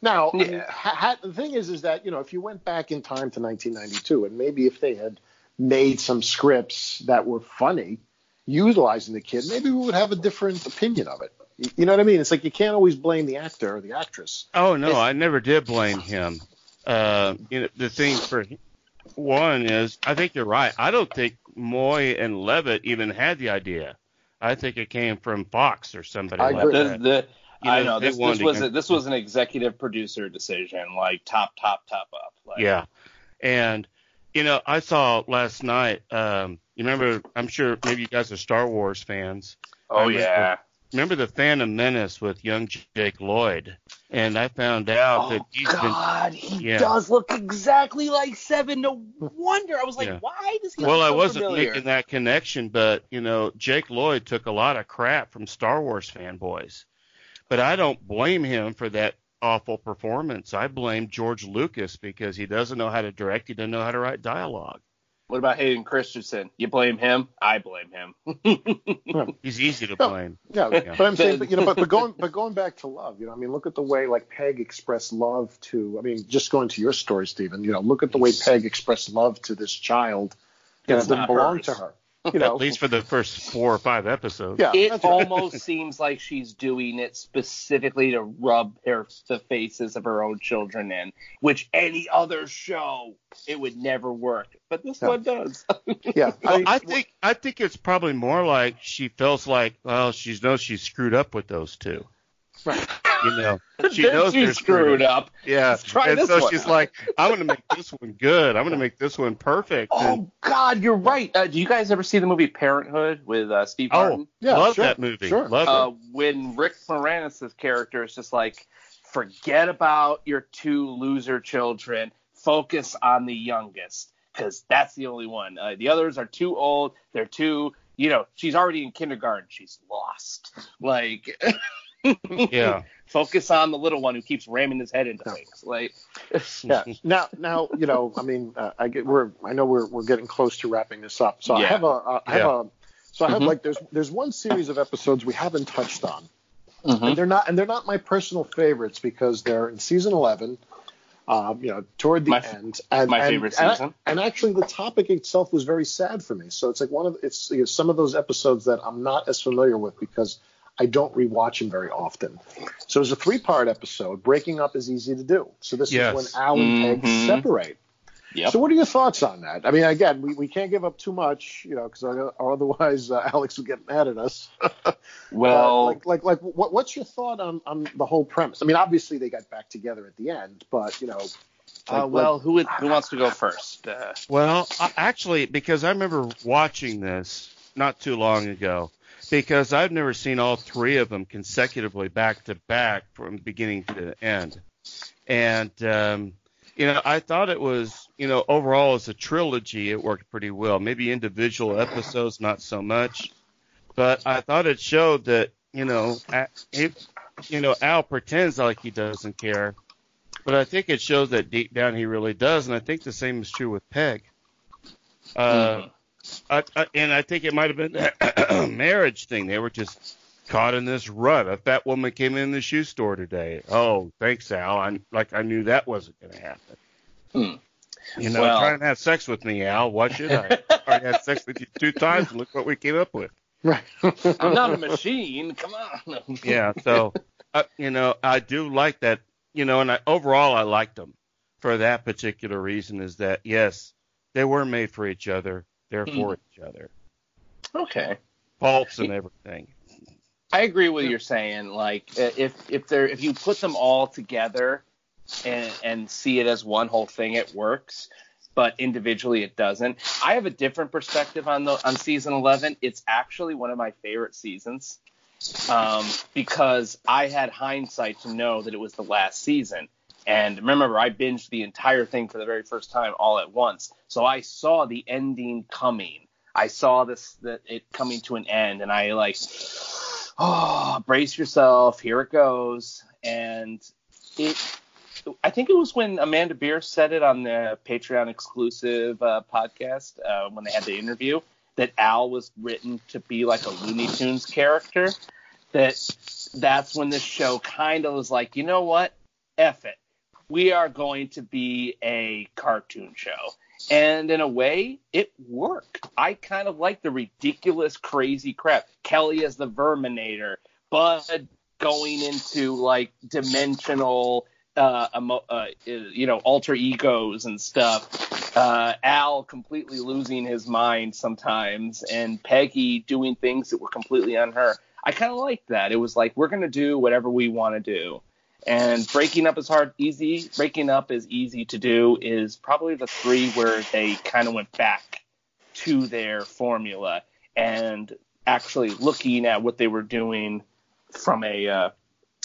Now, I mean, ha- the thing is, is that you know, if you went back in time to 1992, and maybe if they had made some scripts that were funny, utilizing the kid, maybe we would have a different opinion of it. You- know what I mean? It's like you can't always blame the actor or the actress. Oh no, I never did blame him. Uh, you know, the thing for one is, I think you're right. I don't think Moye and Leavitt even had the idea. I think it came from Fox or somebody I like agree. The, that. the, You I know, know this, this was a, this was an executive producer decision, like top, top, top up. Like, Yeah, and you know, I saw last night. Um, you remember? I'm sure maybe you guys are Star Wars fans. Oh yeah. Remember the Phantom Menace with young Jake Lloyd? And I found out that Oh he's been God, he Yeah. does look exactly like Seven. No wonder. I was like, Yeah. why does he? Well, look I wasn't familiar? making that connection, but you know, Jake Lloyd took a lot of crap from Star Wars fanboys. But I don't blame him for that awful performance. I blame George Lucas because he doesn't know how to direct, he doesn't know how to write dialogue. What about Hayden Christensen? You blame him? I blame him. He's easy to No. blame. Yeah, Yeah. but I'm saying, but, you know, but, but going but going back to love, you know, I mean, look at the way like Peg expressed love to. I mean, just going to your story, Stephen. You know, look at the way Peg expressed love to this child. You know, It's it didn't not belong hers. to her. You know, At least for the first four or five episodes. yeah, it right. almost seems like she's doing it specifically to rub her the faces of her own children in, which any other show it would never work, but this Yeah. one does. yeah. Well, I, I think I think it's probably more like she feels like, well, she knows she's screwed up with those two. Right. You know, she Then knows she's they're screwed up. Yeah, Let's try and this so one she's out. like, I'm going to make this one good. I'm going to make this one perfect. And- Oh God, you're right. Uh, do you guys ever see the movie Parenthood with uh, Steve Martin? oh, Yeah, love sure, that movie. sure. Love uh, it. when Rick Moranis' character is just like, forget about your two loser children, focus on the youngest, because that's the only one. Uh, the others are too old. They're too, you know, she's already in kindergarten. She's lost. Like, Yeah. Focus on the little one who keeps ramming his head into things. Like, yeah. Now, now, you know, I mean, uh, I get we're I know we're we're getting close to wrapping this up. So I have a uh, I have Yeah. a so I have Mhm. like there's there's one series of episodes we haven't touched on. Mhm. and they're not and they're not my personal favorites because they're in season 11 um, you know toward the My- end and my and- favorite and, season. and actually the topic itself was very sad for me so it's like one of it's you know, some of those episodes that i'm not as familiar with because i don't rewatch them very often so it's a three part episode breaking up is easy to do so this Yes. is when al and peg Mhm. separate yep. so what are your thoughts on that i mean again we, we can't give up too much you know because otherwise uh, alex will get mad at us well, uh, like, like, like, what, what's your thought on, on the whole premise? I mean, obviously they got back together at the end, but you know, uh, like- well, who would, who wants to go first? Uh, Well, actually, because I remember watching this not too long ago, because I've never seen all three of them consecutively back to back from beginning to end. And, um, you know, I thought it was, you know, overall as a trilogy, it worked pretty well. Maybe individual episodes, not so much. But I thought it showed that, you know, you know, Al pretends like he doesn't care, but I think it shows that deep down he really does. And I think the same is true with Peg. Uh, I, I, and I think it might have been a marriage thing. They were just caught in this rut. A fat woman came in the shoe store today. Oh, thanks, Al. I like I knew that wasn't going to happen. Hmm. You know, Well- try and have sex with me, Al. Why should I? I already had sex with you two times, and look what we came up with. Right. I'm not a machine. Come on. Yeah, so uh, you know, I do like that. You know, and I, overall, I liked them for that particular reason. Is that yes, they were made for each other. They're for each other. Okay. Faults and everything. I agree with you're saying. Like if if they're if you put them all together and and see it as one whole thing, it works. But individually, it doesn't. I have a different perspective on the on season 11. It's actually one of my favorite seasons um, because I had hindsight to know that it was the last season. And remember, I binged the entire thing for the very first time all at once, so I saw the ending coming. I saw this that it coming to an end, and I like, oh, brace yourself, here it goes. And it, I think it was when Amanda Bearse said it on the Patreon exclusive uh, podcast uh, when they had the interview that Al was written to be like a Looney Tunes character. That that's when this show kind of was like, you know what, F it, we are going to be a cartoon show. And in a way, it worked. I kind of like the ridiculous, crazy crap. Kelly as the Verminator, Bud going into like dimensional, uh, emo- uh, you know, alter egos and stuff. Uh, Al completely losing his mind sometimes, and Peggy doing things that were completely on her. I kind of liked that. It was like we're gonna do whatever we want to do. And breaking up is hard, easy. Breaking up is easy to do. Is probably the three where they kind of went back to their formula and actually looking at what they were doing from a. Uh,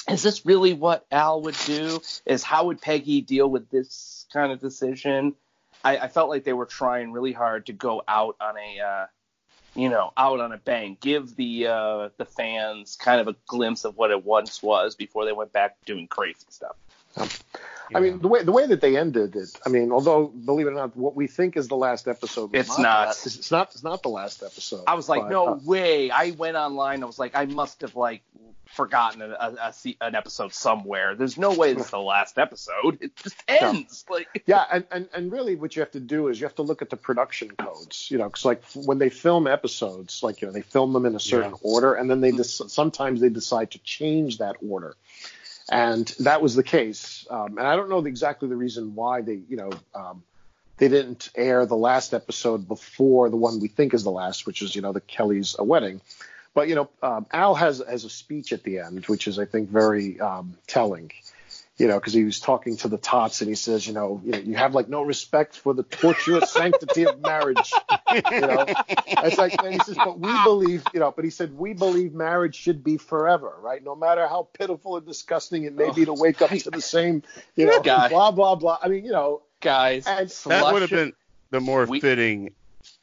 is this really what Al would do? Is how would Peggy deal with this kind of decision? I, I felt like they were trying really hard to go out on a. Uh, you know, out on a bang, give the uh, the fans kind of a glimpse of what it once was before they went back doing crazy stuff. I mean, the way the way that they ended it. I mean, although believe it or not, what we think is the last episode, It's the not. it's not. It's not the last episode. I was like, but, no uh, way. I went online. I was like, I must have like forgotten a, a, a an episode somewhere. There's no way it's the last episode. It just ends. Like, Yeah, and, and, and really what you have to do is you have to look at the production codes, you know, because like when they film episodes, like you know they film them in a certain Yeah. order, and then they dec- sometimes they decide to change that order, and that was the case. Um, and I don't know the, exactly the reason why they, you know, um, they didn't air the last episode before the one we think is the last, which is you know the Kelly's a wedding. But you know, um, Al has has a speech at the end, which is I think very um, telling. You know, because he was talking to the tots and he says, you know, you know, you have like no respect for the tortuous sanctity of marriage. You know, it's like and he says, but we believe, you know, but he said we believe marriage should be forever, right? No matter how pitiful and disgusting it may be to oh, wake up to the same, you know, God. blah blah blah. I mean, you know, guys, And That would have been the more We- fitting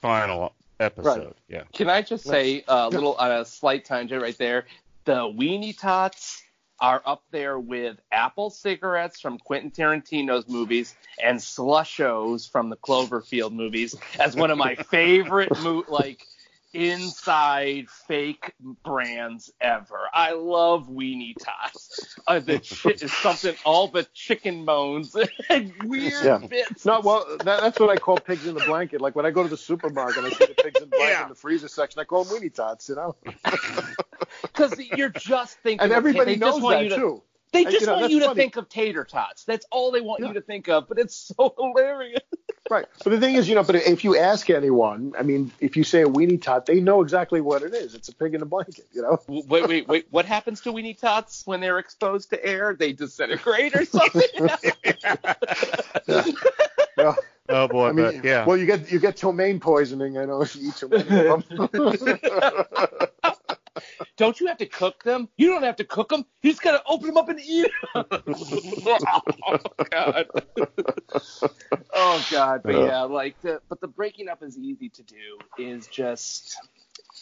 final episode. Yeah. Can I just say a little on a slight tangent right there? The weenie tots are up there with Apple cigarettes from Quentin Tarantino's movies and Slushos from the Cloverfield movies as one of my favorite mo- like inside fake brands ever. I love weenie tots. Uh, the chi- is something all the chicken bones and weird Yeah. bits. No, well, that, that's what I call pigs in the blanket. Like when I go to the supermarket and I see the pigs in the blanket Yeah. in the freezer section, I call them weenie tots, you know. because you're just thinking. And everybody they just knows want that you to, too. They And, just you know, want you to funny. think of tater tots. That's all they want Yeah. you to think of. But it's so hilarious. Right. But the thing is, you know, but if you ask anyone, I mean, if you say a weenie tot, they know exactly what it is. It's a pig in a blanket, you know. Wait, wait, wait. What happens to weenie tots when they're exposed to air? They disintegrate or something? Yeah. Oh boy, I mean, but yeah. well, you get you get ptomaine poisoning. I know if you eat too many of them. Don't you have to cook them? You don't have to cook them. You just gotta open them up and eat 'em. oh god. oh god. But yeah, like the but the breaking up is easy to do. Is just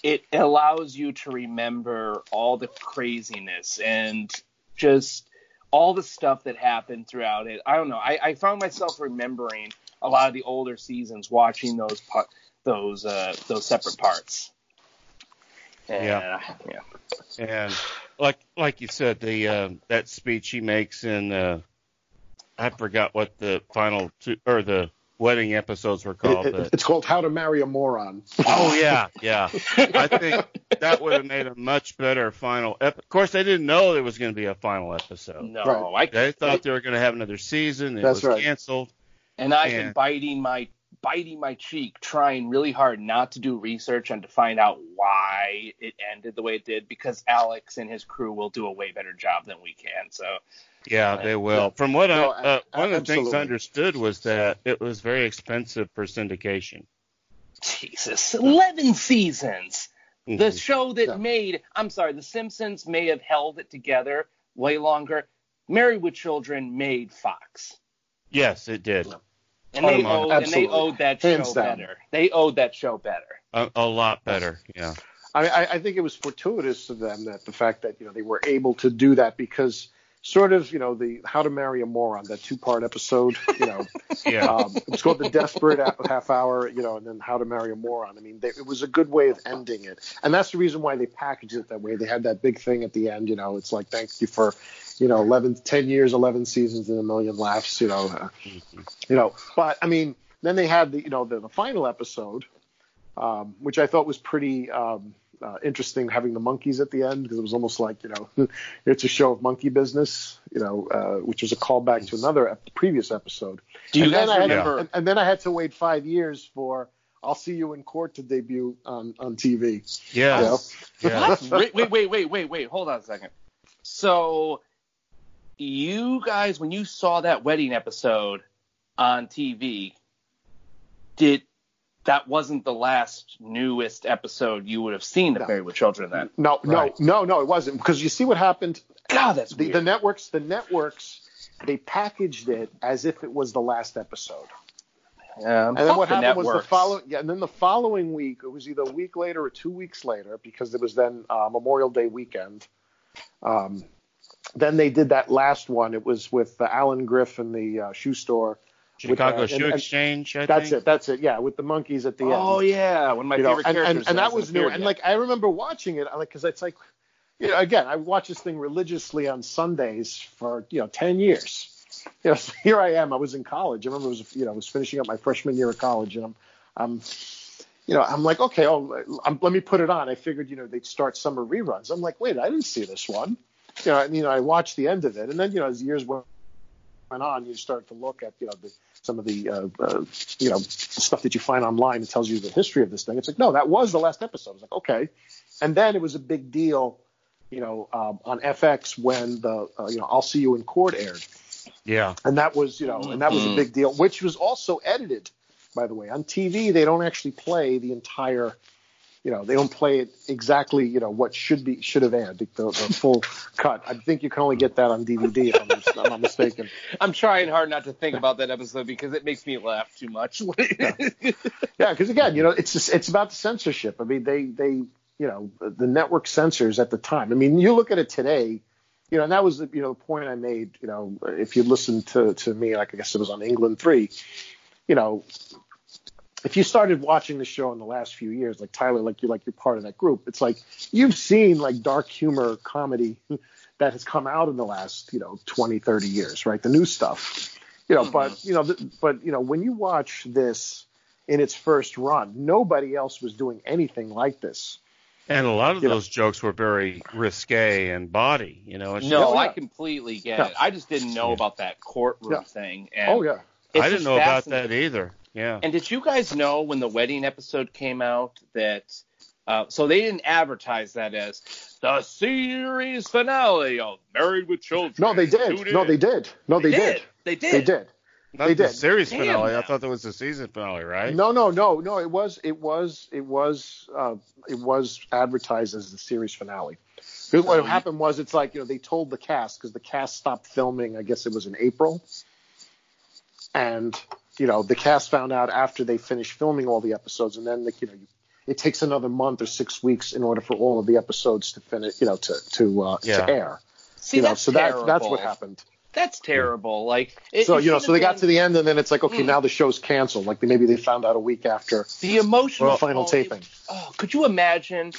it allows you to remember all the craziness and just all the stuff that happened throughout it. I don't know. I, I found myself remembering a lot of the older seasons, watching those pa- those uh, those separate parts. Yeah. yeah. And like like you said, the uh, that speech he makes in uh, I forgot what the final two or the wedding episodes were called. It- it- but- it's called How to Marry a Moron. oh yeah, yeah. I think that would have made a much better final. Ep- of course, they didn't know there was going to be a final episode. No, Right. I They thought they were going to have another season. It That's was right. canceled. and I've been biting my biting my cheek, trying really hard not to do research and to find out why it ended the way it did, because Alex and his crew will do a way better job than we can. So Yeah, they will. Yeah. From what No, I, uh, a- one of the things. I understood was that it was very expensive for syndication. Jesus, eleven seasons. The Mhm. show that Yeah. made I'm sorry, The Simpsons may have held it together way longer. Married with Children made Fox. Yes, it did. And they, owed, and they owed that Hands show down. better. They owed that show better. A, a lot better. Yeah. I, I, I think it was fortuitous to them that the fact that you know they were able to do that because sort of you know the How to Marry a Moron that two part episode you know Yeah. um, it was called the Desperate Half Hour you know and then How to Marry a Moron. I mean they, it was a good way of ending it and that's the reason why they packaged it that way. They had that big thing at the end you know it's like thank you for you know 11 10 years 11 seasons and a million laughs you know you know but I mean then they had the you know the, the final episode um, which I thought was pretty um, uh, interesting having the monkeys at the end because it was almost like you know it's a show of monkey business, you know, uh, which was a callback to another ep- previous episode. Do you and guys then I had, remember? and, and then I had to wait five years for I'll See You in Court to debut on on TV. Yeah. Yeah. What? wait, wait, wait, wait, wait, wait. Hold on a second. So, you guys, when you saw that wedding episode on TV, did that wasn't the last newest episode you would have seen of No. Married with Children then? No, Right. no, no, no, it wasn't because you see what happened. God, that's The, the networks, the networks, they packaged it as if it was the last episode. And then what the happened was the following, yeah, and then the following week, it was either a week later or two weeks later, because it was then uh, Memorial Day weekend. Um, then they did that last one. It was with uh, Alan Griff and the uh, shoe store. with, Chicago uh, Shoe and Exchange. I That's think. it. That's it. Yeah, with the monkeys at the end. Oh yeah, one of my You favorite and, characters. and, and that was new. appeared And like I remember watching it, like because it's like, you know, again, I watched this thing religiously on Sundays for you know ten years. You know, so here I am. I was in college. I remember it was you know I was finishing up my freshman year of college, and I'm, I'm, you know, I'm like, okay, oh, I'm, let me put it on. I figured you know they'd start summer reruns. I'm like, wait, I didn't see this one. You know, and you know, I watched the end of it, and then you know, as years went went on, you start to look at you know the, some of the uh, uh, you know stuff that you find online that tells you the history of this thing. It's like no, that was the last episode. It's like okay, and then it was a big deal, you know, um, on FX when the uh, you know I'll see you in court aired, Yeah. and that was you know and that was a big deal, which was also edited, by the way. On TV, they don't actually play the entire. You know, they don't play it exactly. You know what should be should have aired the, the, full cut. I think you can only get that on DVD if I'm, I'm not mistaken. I'm trying hard not to think about that episode because it makes me laugh too much. Yeah, because again, you know, it's just, it's about the censorship. I mean, they they you know the network censors at the time. I mean, you look at it today, you know, and that was the you know the point I made. You know, if you listen to to me, like I guess it was on England three, you know, if you started watching the show in the last few years, like Tyler, like you're like you're part of that group. It's like you've seen like dark humor comedy that has come out in the last you know 20, 30 years, right? The new stuff, you know. But mm-hmm. you know, th- but you know, when you watch this in its first run, nobody else was doing anything like this. And a lot of You know. those jokes were very risque and body. You know. It's no, Yeah. I completely get Yeah. it. I just didn't know about that courtroom Yeah. thing. And Oh yeah, I didn't know about that either. Yeah. And did you guys know when the wedding episode came out that uh, so they didn't advertise that as the series finale of Married with Children? no, they did. No, they did. No, they, did. They did. They did. Not They the did. series Damn finale. I thought that was the season finale, right? No, no, no, no. It was, it was, it was, uh, it was advertised as the series finale. 'Cause what happened was, it's like you know they told the cast because the cast stopped filming. I guess it was in April, and you know the cast found out after they finished filming all the episodes, and then like, you know it takes another month or six weeks in order for all of the episodes to finish, you know, to to uh, Yeah. to air. See, you know, that's so that that's what happened. That's terrible. Like it, so it you know, so they have got to the end, and then it's like, okay, Mm. now the show's canceled. Like maybe they found out a week after the emotional the final quality- taping. Oh, could you imagine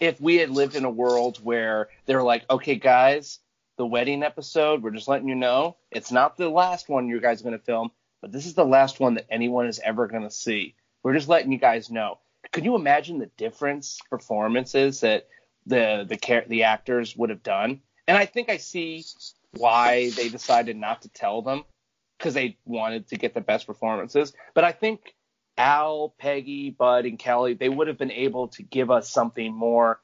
if we had lived in a world where they're like, okay, guys, the wedding episode, we're just letting you know, it's not the last one you guys are going to film, but this is the last one that anyone is ever going to see. We're just letting you guys know. Could you imagine the difference performances that the the the actors would have done? And I think I see why they decided not to tell them because they wanted to get the best performances. But I think Al, Peggy, Bud, and Kelly, they would have been able to give us something more.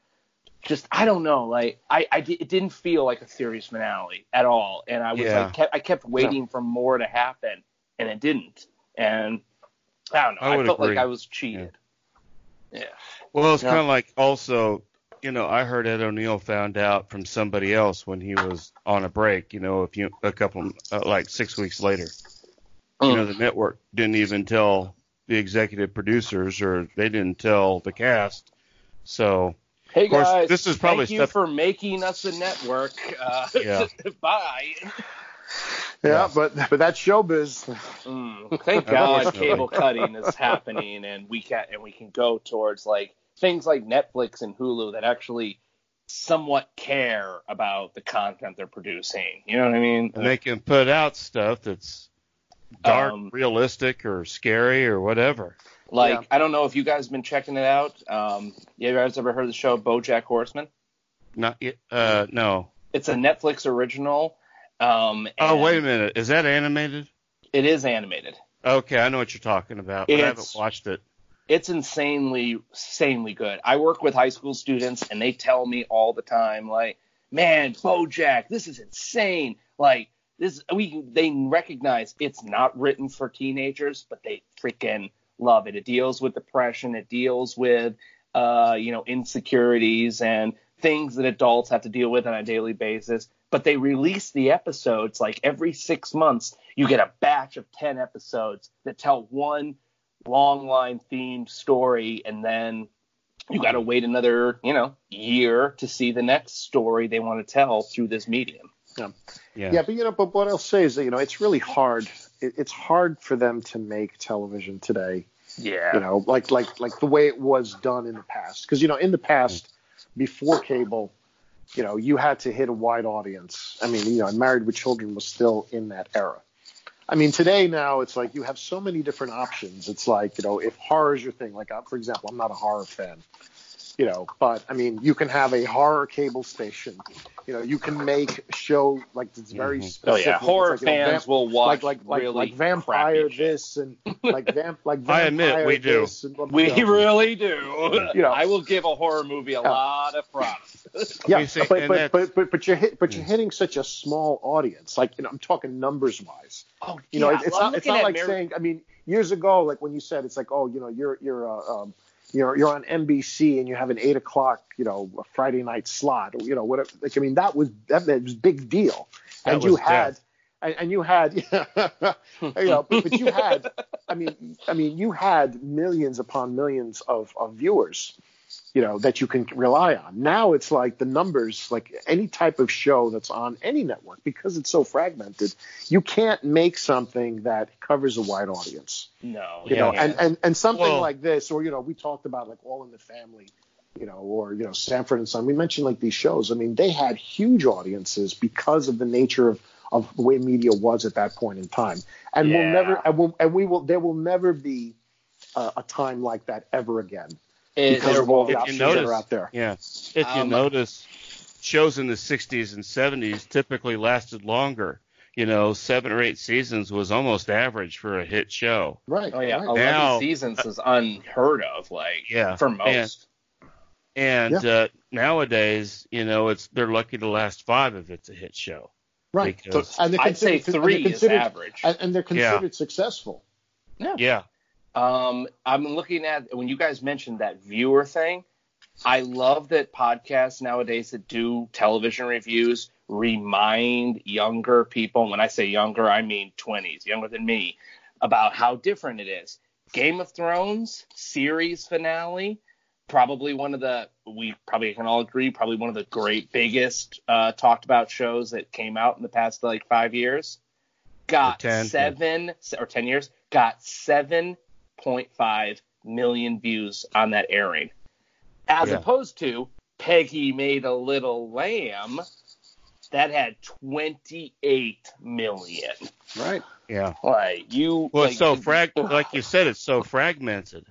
Just I don't know, like I, I it didn't feel like a series finale at all, and I was Yeah. like kept, I kept waiting for more to happen, and it didn't, and I don't know, I I, felt agree. like I was cheated. Yeah, Well, it's Yeah. kind of like also, you know, I heard Ed O'Neill found out from somebody else when he was on a break. You know, a few, a couple, uh, like six weeks later. You Mm. know, the network didn't even tell the executive producers, or they didn't tell the cast. So, Hey course, guys, this is probably thank you stuff- for making us a network. Uh, Yeah. bye. Yeah, Yeah. but but that's showbiz. Mm, thank God cable cutting is happening, and we can and we can go towards like things like Netflix and Hulu that actually somewhat care about the content they're producing. You know what I mean? and they can put out stuff that's dark, Um, realistic, or scary, or whatever. like Yeah. I don't know if you guys have been checking it out. Um, you guys ever heard of the show BoJack Horseman? Not yet. Uh, no. It's a Netflix original. Um, Oh, wait a minute. Is that animated? It is animated. Okay, I know what you're talking about, but I haven't watched it. it's insanely insanely good. I work with high school students and they tell me all the time like, "Man, BoJack, this is insane." Like this we they recognize it's not written for teenagers, but they freaking love it. It deals with depression, it deals with uh, you know, insecurities and things that adults have to deal with on a daily basis. But they release the episodes like every six months. You get a batch of 10 episodes that tell one long line themed story and then you got to wait another you know year to see the next story they want to tell through this medium Yeah. Yeah, but you know, but what I'll say is that you know it's really hard. It, it's hard for them to make television today. yeah You know, like like like the way it was done in the past. Because you know, in the past, before cable, you know, you had to hit a wide audience. I mean, you know, and Married with Children was still in that era. I mean, today now it's like you have so many different options. It's like you know, if horror is your thing, like uh, for example, I'm not a horror fan. You know, but I mean, you can have a horror cable station. You know, you can make show like it's very Mhm. oh specific. yeah horror It's like, you know, fans vamp- will watch like like like, really like vampire crappy this and like vamp like vampire I admit, we do. this and, we you know, really do You know. i will give a horror movie a Yeah. lot of props yeah, We see- but, but, but but but you're hit, but you're hitting such a small audience. Like you know, I'm talking numbers wise. oh You know, yeah. it- it's Well, not it's not like Mary- saying. I mean, years ago, like when you said it's like, oh, you know, you're you're uh, um, you're you're on NBC and you have an eight o'clock, you know, a Friday night slot, or you know, whatever. Like I mean, that was that, was a big deal, and you had. death. And, and you had, you know, but, but you had, I mean, I mean, you had millions upon millions of, of viewers, you know, that you can rely on. Now it's like the numbers, like any type of show that's on any network, because it's so fragmented, you can't make something that covers a wide audience. no You yeah, know, yeah. and, and and something like this, or you know, we talked about like All in the Family, you know, or you know, Sanford and Son. We mentioned like these shows. I mean, they had huge audiences because of the nature of of the way media was at that point in time, and we'll never, and, we'll, and we will, there will never be uh, a time like that ever again It- because of all the If you that notice- are out there. Yeah. If you Um, notice, shows in the 60s and 70s typically lasted longer. You know, seven or eight seasons was almost average for a hit show. Right. oh yeah right. 11 Now- seasons is unheard of like Yeah. for most And uh, nowadays, you know, it's they're lucky to last five if it's a hit show. right. because- and i'd say considered- and three is considered- average and, and they're Yeah. considered successful. Yeah. Yeah. Um, I'm looking at when you guys mentioned that viewer thing. I love that podcasts nowadays that do television reviews remind younger people. and When I say younger, I mean 20s, younger than me, about how different it is. Game of Thrones series finale probably one of the we probably can all agree probably one of the great biggest uh, talked about shows that came out in the past like five years. Got 10, seven or ten years. Got seven point five million views on that airing, as Yeah. opposed to Peggy Made a Little Lamb that had 28 million. Right. Yeah. Like you, Well, like, it's so frag, like you said, it's so fragmented.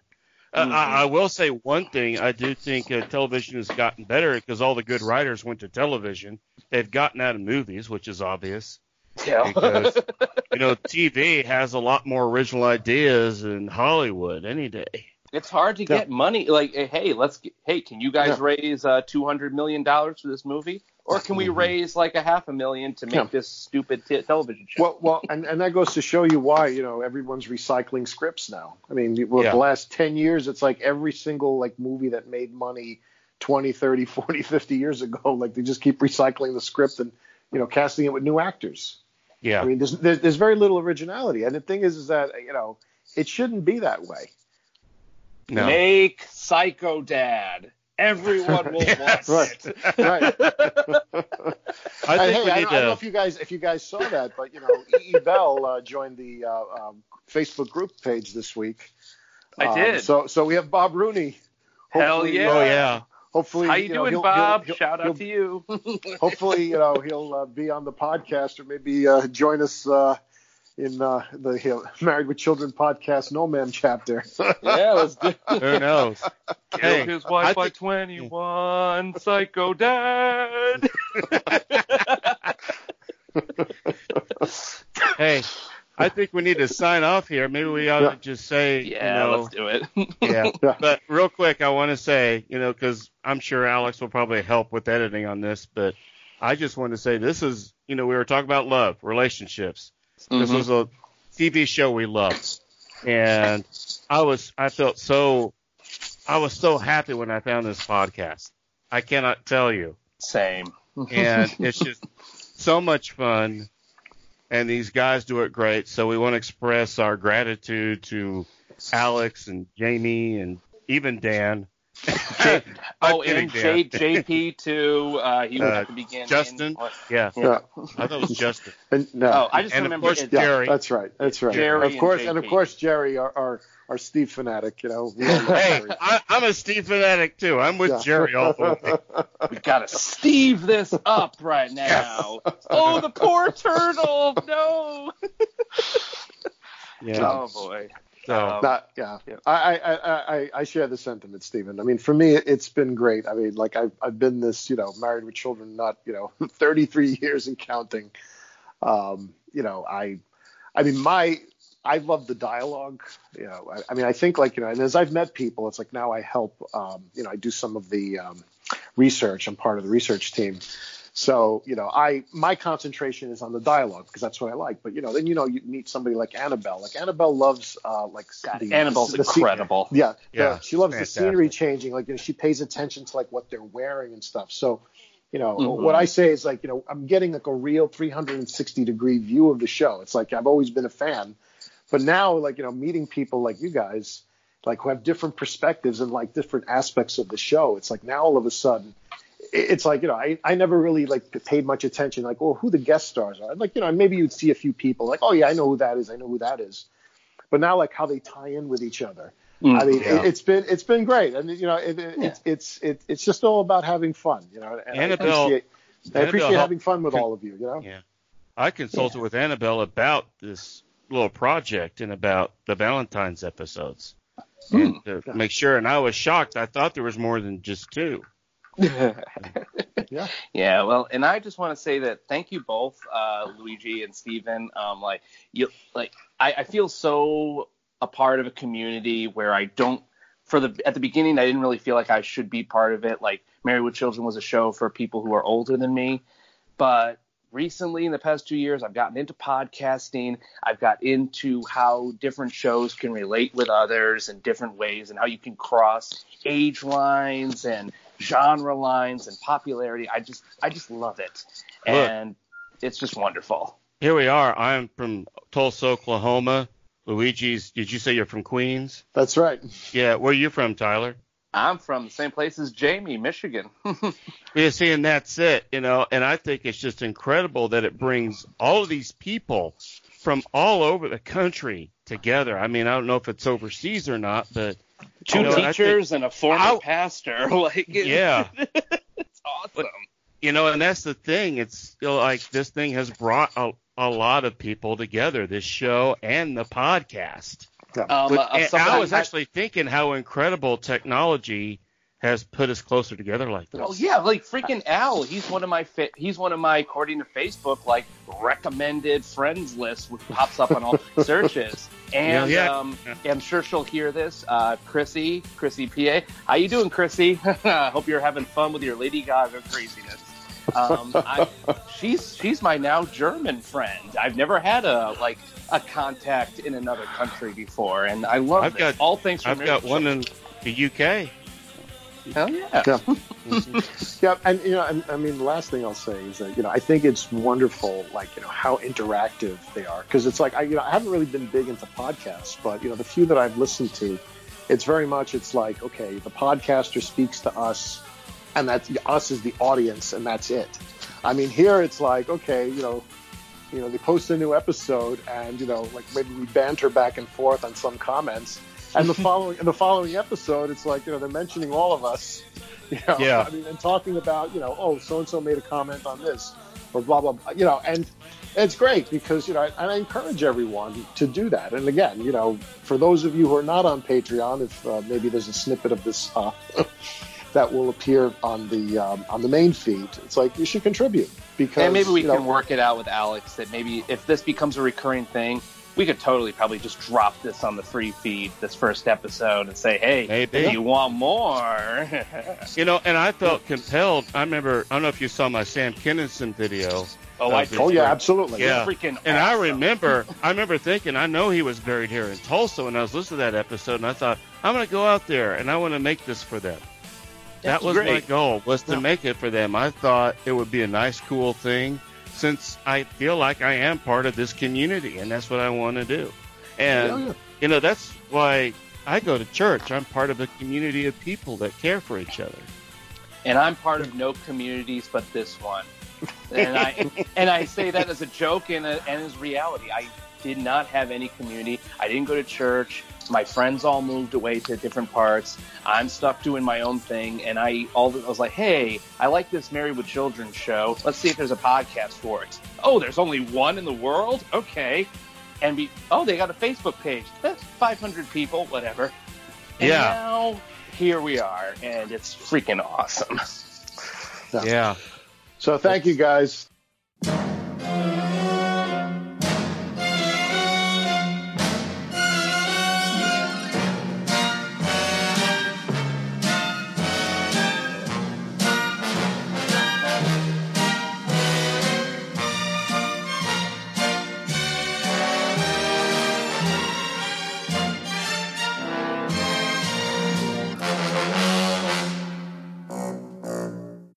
Uh, Mhm. I, I will say one thing. I do think uh, television has gotten better because all the good writers went to television. They've gotten out of movies, which is obvious. Yeah. because you know TV has a lot more original ideas than Hollywood any day. It's hard to Yeah. get money. Like, hey, let's get, hey, can you guys Yeah. raise uh, two hundred million dollars for this movie, or can we raise like a half a million to make Yeah. this stupid t- television show? Well, well, and, and that goes to show you why you know everyone's recycling scripts now. I mean, well, Yeah. the last ten years, it's like every single like movie that made money 20, 30, 40, 50 years ago, like they just keep recycling the script and you know casting it with new actors. Yeah. I mean, there's, there's there's very little originality, and the thing is, is that you know it shouldn't be that way. no. Make Psycho Dad. Everyone will watch Right. it. Right. I think hey, we I, need don't, I don't know if you guys if you guys saw that, but you know, E. E. Bell uh, joined the uh, um, Facebook group page this week. I Um, did. So so we have Bob Rooney. Hell Hopefully, yeah. Oh yeah. Hopefully, How you, know, doing, he'll- Bob? he'll- Shout out to you. Hopefully, you know, he'll uh, be on the podcast or maybe uh, join us uh, in uh, the Married with Children podcast No Ma'am chapter. yeah, let's do. Who knows? Hey, Killed his I wife by think- 21. Psycho Dad. hey, I think we need to sign off here. Maybe we ought Yeah. to just say, Yeah, you know, let's do it. yeah. Yeah. But real quick, I want to say, you know, because I'm sure Alex will probably help with editing on this, but I just want to say this is, you know, we were talking about love, relationships. This Mhm. was a TV show we loved, and I was, I felt so, I was so happy when I found this podcast. I cannot tell you, Same. and it's just so much fun. And these guys do it great. So we want to express our gratitude to Alex and Jamie and even Dan. I'm Oh, kidding, and J, JP too. Uh, he was Uh, at the beginning. Justin? Or- Yeah, yeah. I thought it was Justin. And, no. Oh, I just And of remember. course, it- yeah, that's right. That's right. Jerry of course, and and of course, Jerry, our our, our Steve fanatic. You know. we all love Hey, I, I'm a Steve fanatic too. I'm with Yeah. Jerry all the way. we gotta Steve this up right now. Oh, the poor turtle! No. Yeah. Oh boy. So Um, Not, yeah, Yeah. I, I, I, I, I share the sentiment, Stephen. I mean, for me, it's been great. I mean, like I've, I've been this, you know, married with children, not, you know, 33 years and counting. Um, you know, I, I mean, my, I love the dialogue. You know, I, I mean, I think like, you know, and as I've met people, it's like now I help, um, you know, I do some of the um, research. I'm part of the research team. So, you know, I my concentration is on the dialogue because that's what I like. But you know, then you know, you meet somebody like Annabelle. Like Annabelle loves uh, like God, the, Annabelle's the, scene- incredible. yeah, the- Yeah, she loves the scenery changing. Like you know, she pays attention to like what they're wearing and stuff. So, you know, Mhm. what I say is like, you know, I'm getting like a real 360 degree view of the show. It's like I've always been a fan, but now like you know, meeting people like you guys, like who have different perspectives and like different aspects of the show. It's like now all of a sudden. It's like you know, I, I never really like paid much attention, like oh, who the guest stars are. Like you know, maybe you'd see a few people, like oh yeah, I know who that is, I know who that is. But now, like how they tie in with each other, Mm, I mean, Yeah. it, it's been it's been great, and you know, it, it, it's it's it, it's just all about having fun, you know. And I Annabelle- appreciate, I appreciate helped- having fun with all of you, you know. Yeah. I consulted with Annabelle about this little project and about the Valentine's episodes. And to make sure, and I was shocked. I thought there was more than just two. Yeah. Yeah, well, and I just want to say that thank you both, uh, Luigi and Steven. Um, like you, like I, I feel so a part of a community where I don't. For the at the beginning, I didn't really feel like I should be part of it. Like Married with Children was a show for people who are older than me, but recently in the past two years i've gotten into podcasting i've got into how different shows can relate with others in different ways and how you can cross age lines and genre lines and popularity i just i just love it Look. and it's just wonderful Here we are. I'm from Tulsa, Oklahoma. Luigi's. Did you say you're from Queens? That's right. Yeah. Where are you from, Tyler? I'm from the same place as Jamie, Michigan. Yeah, see, and that's it, you know. And I think it's just incredible that it brings all of these people from all over the country together. I mean, I don't know if it's overseas or not, but Two you know, teachers think- and a former I'll- pastor. Like, it- Yeah. it's awesome. you know, and that's the thing. It's you know, like this thing has brought a, a lot of people together. This show and the podcast. Um, But- uh, I was actually thinking how incredible technology has put us closer together like this. Oh yeah, like freaking Al. He's one of my fa- he's one of my according to Facebook like recommended friends list which pops up on all searches. And Yeah, yeah. um, I'm sure she'll hear this. Uh, Chrissy, Chrissy PA, how you doing, Chrissy? Hope you're having fun with your Lady Gaga craziness. Um, I, she's she's my now German friend. I've never had a like a contact in another country before, and I love I've this. got- all things. I've got one in the UK. Hell yeah. Yeah. yeah, and you know, and, I mean, the last thing I'll say is that you know, I think it's wonderful, like you know, how interactive they are, because it's like I, you know, I haven't really been big into podcasts, but you know, the few that I've listened to, it's very much, it's like, okay, the podcaster speaks to us, and that's us is the audience, and that's it. I mean, here it's like, okay, you know, you know, they post a new episode, and you know, like maybe we banter back and forth on some comments, and the following, in the following episode, it's like, you know, they're mentioning all of us. You know, Yeah. I mean, and talking about, you know, oh, so and so made a comment on this, or blah blah, blah you know, and it's great because you know, and I encourage everyone to do that. And again, you know, for those of you who are not on Patreon, if uh, maybe there's a snippet of this uh, that will appear on the um, on the main feed, it's like you should contribute because And maybe we you know, can work it out with Alex that maybe if this becomes a recurring thing, we could totally probably just drop this on the free feed this first episode and say, hey, Maybe. if you want more. You know, and I felt compelled. I remember. I don't know if you saw my Sam Kinison video. oh, I Of his Oh yeah, work. absolutely. Yeah. freaking And I remember, I remember thinking, I know he was buried here in Tulsa when I was listening to that episode, and I thought, I'm going to go out there and I want to make this for them. That was my goal, was to Yeah. make it for them. I thought it would be a nice, cool thing, since I feel like I am part of this community, and that's what I want to do. And yeah. you know, that's why I go to church. I'm part of a community of people that care for each other. and I'm part of no communities but this one. And I and I say that as a joke and, a, and as reality. I did not have any community. I didn't go to church. My friends all moved away to different parts. I'm stuck doing my own thing, and I all I was like, "Hey, I like this Married with Children show. Let's see if there's a podcast for it." Oh, there's only one in the world. Okay, and we oh they got a Facebook page. That's 500 people, whatever. And Yeah. Now here we are, and it's freaking awesome. Yeah. So thank you guys.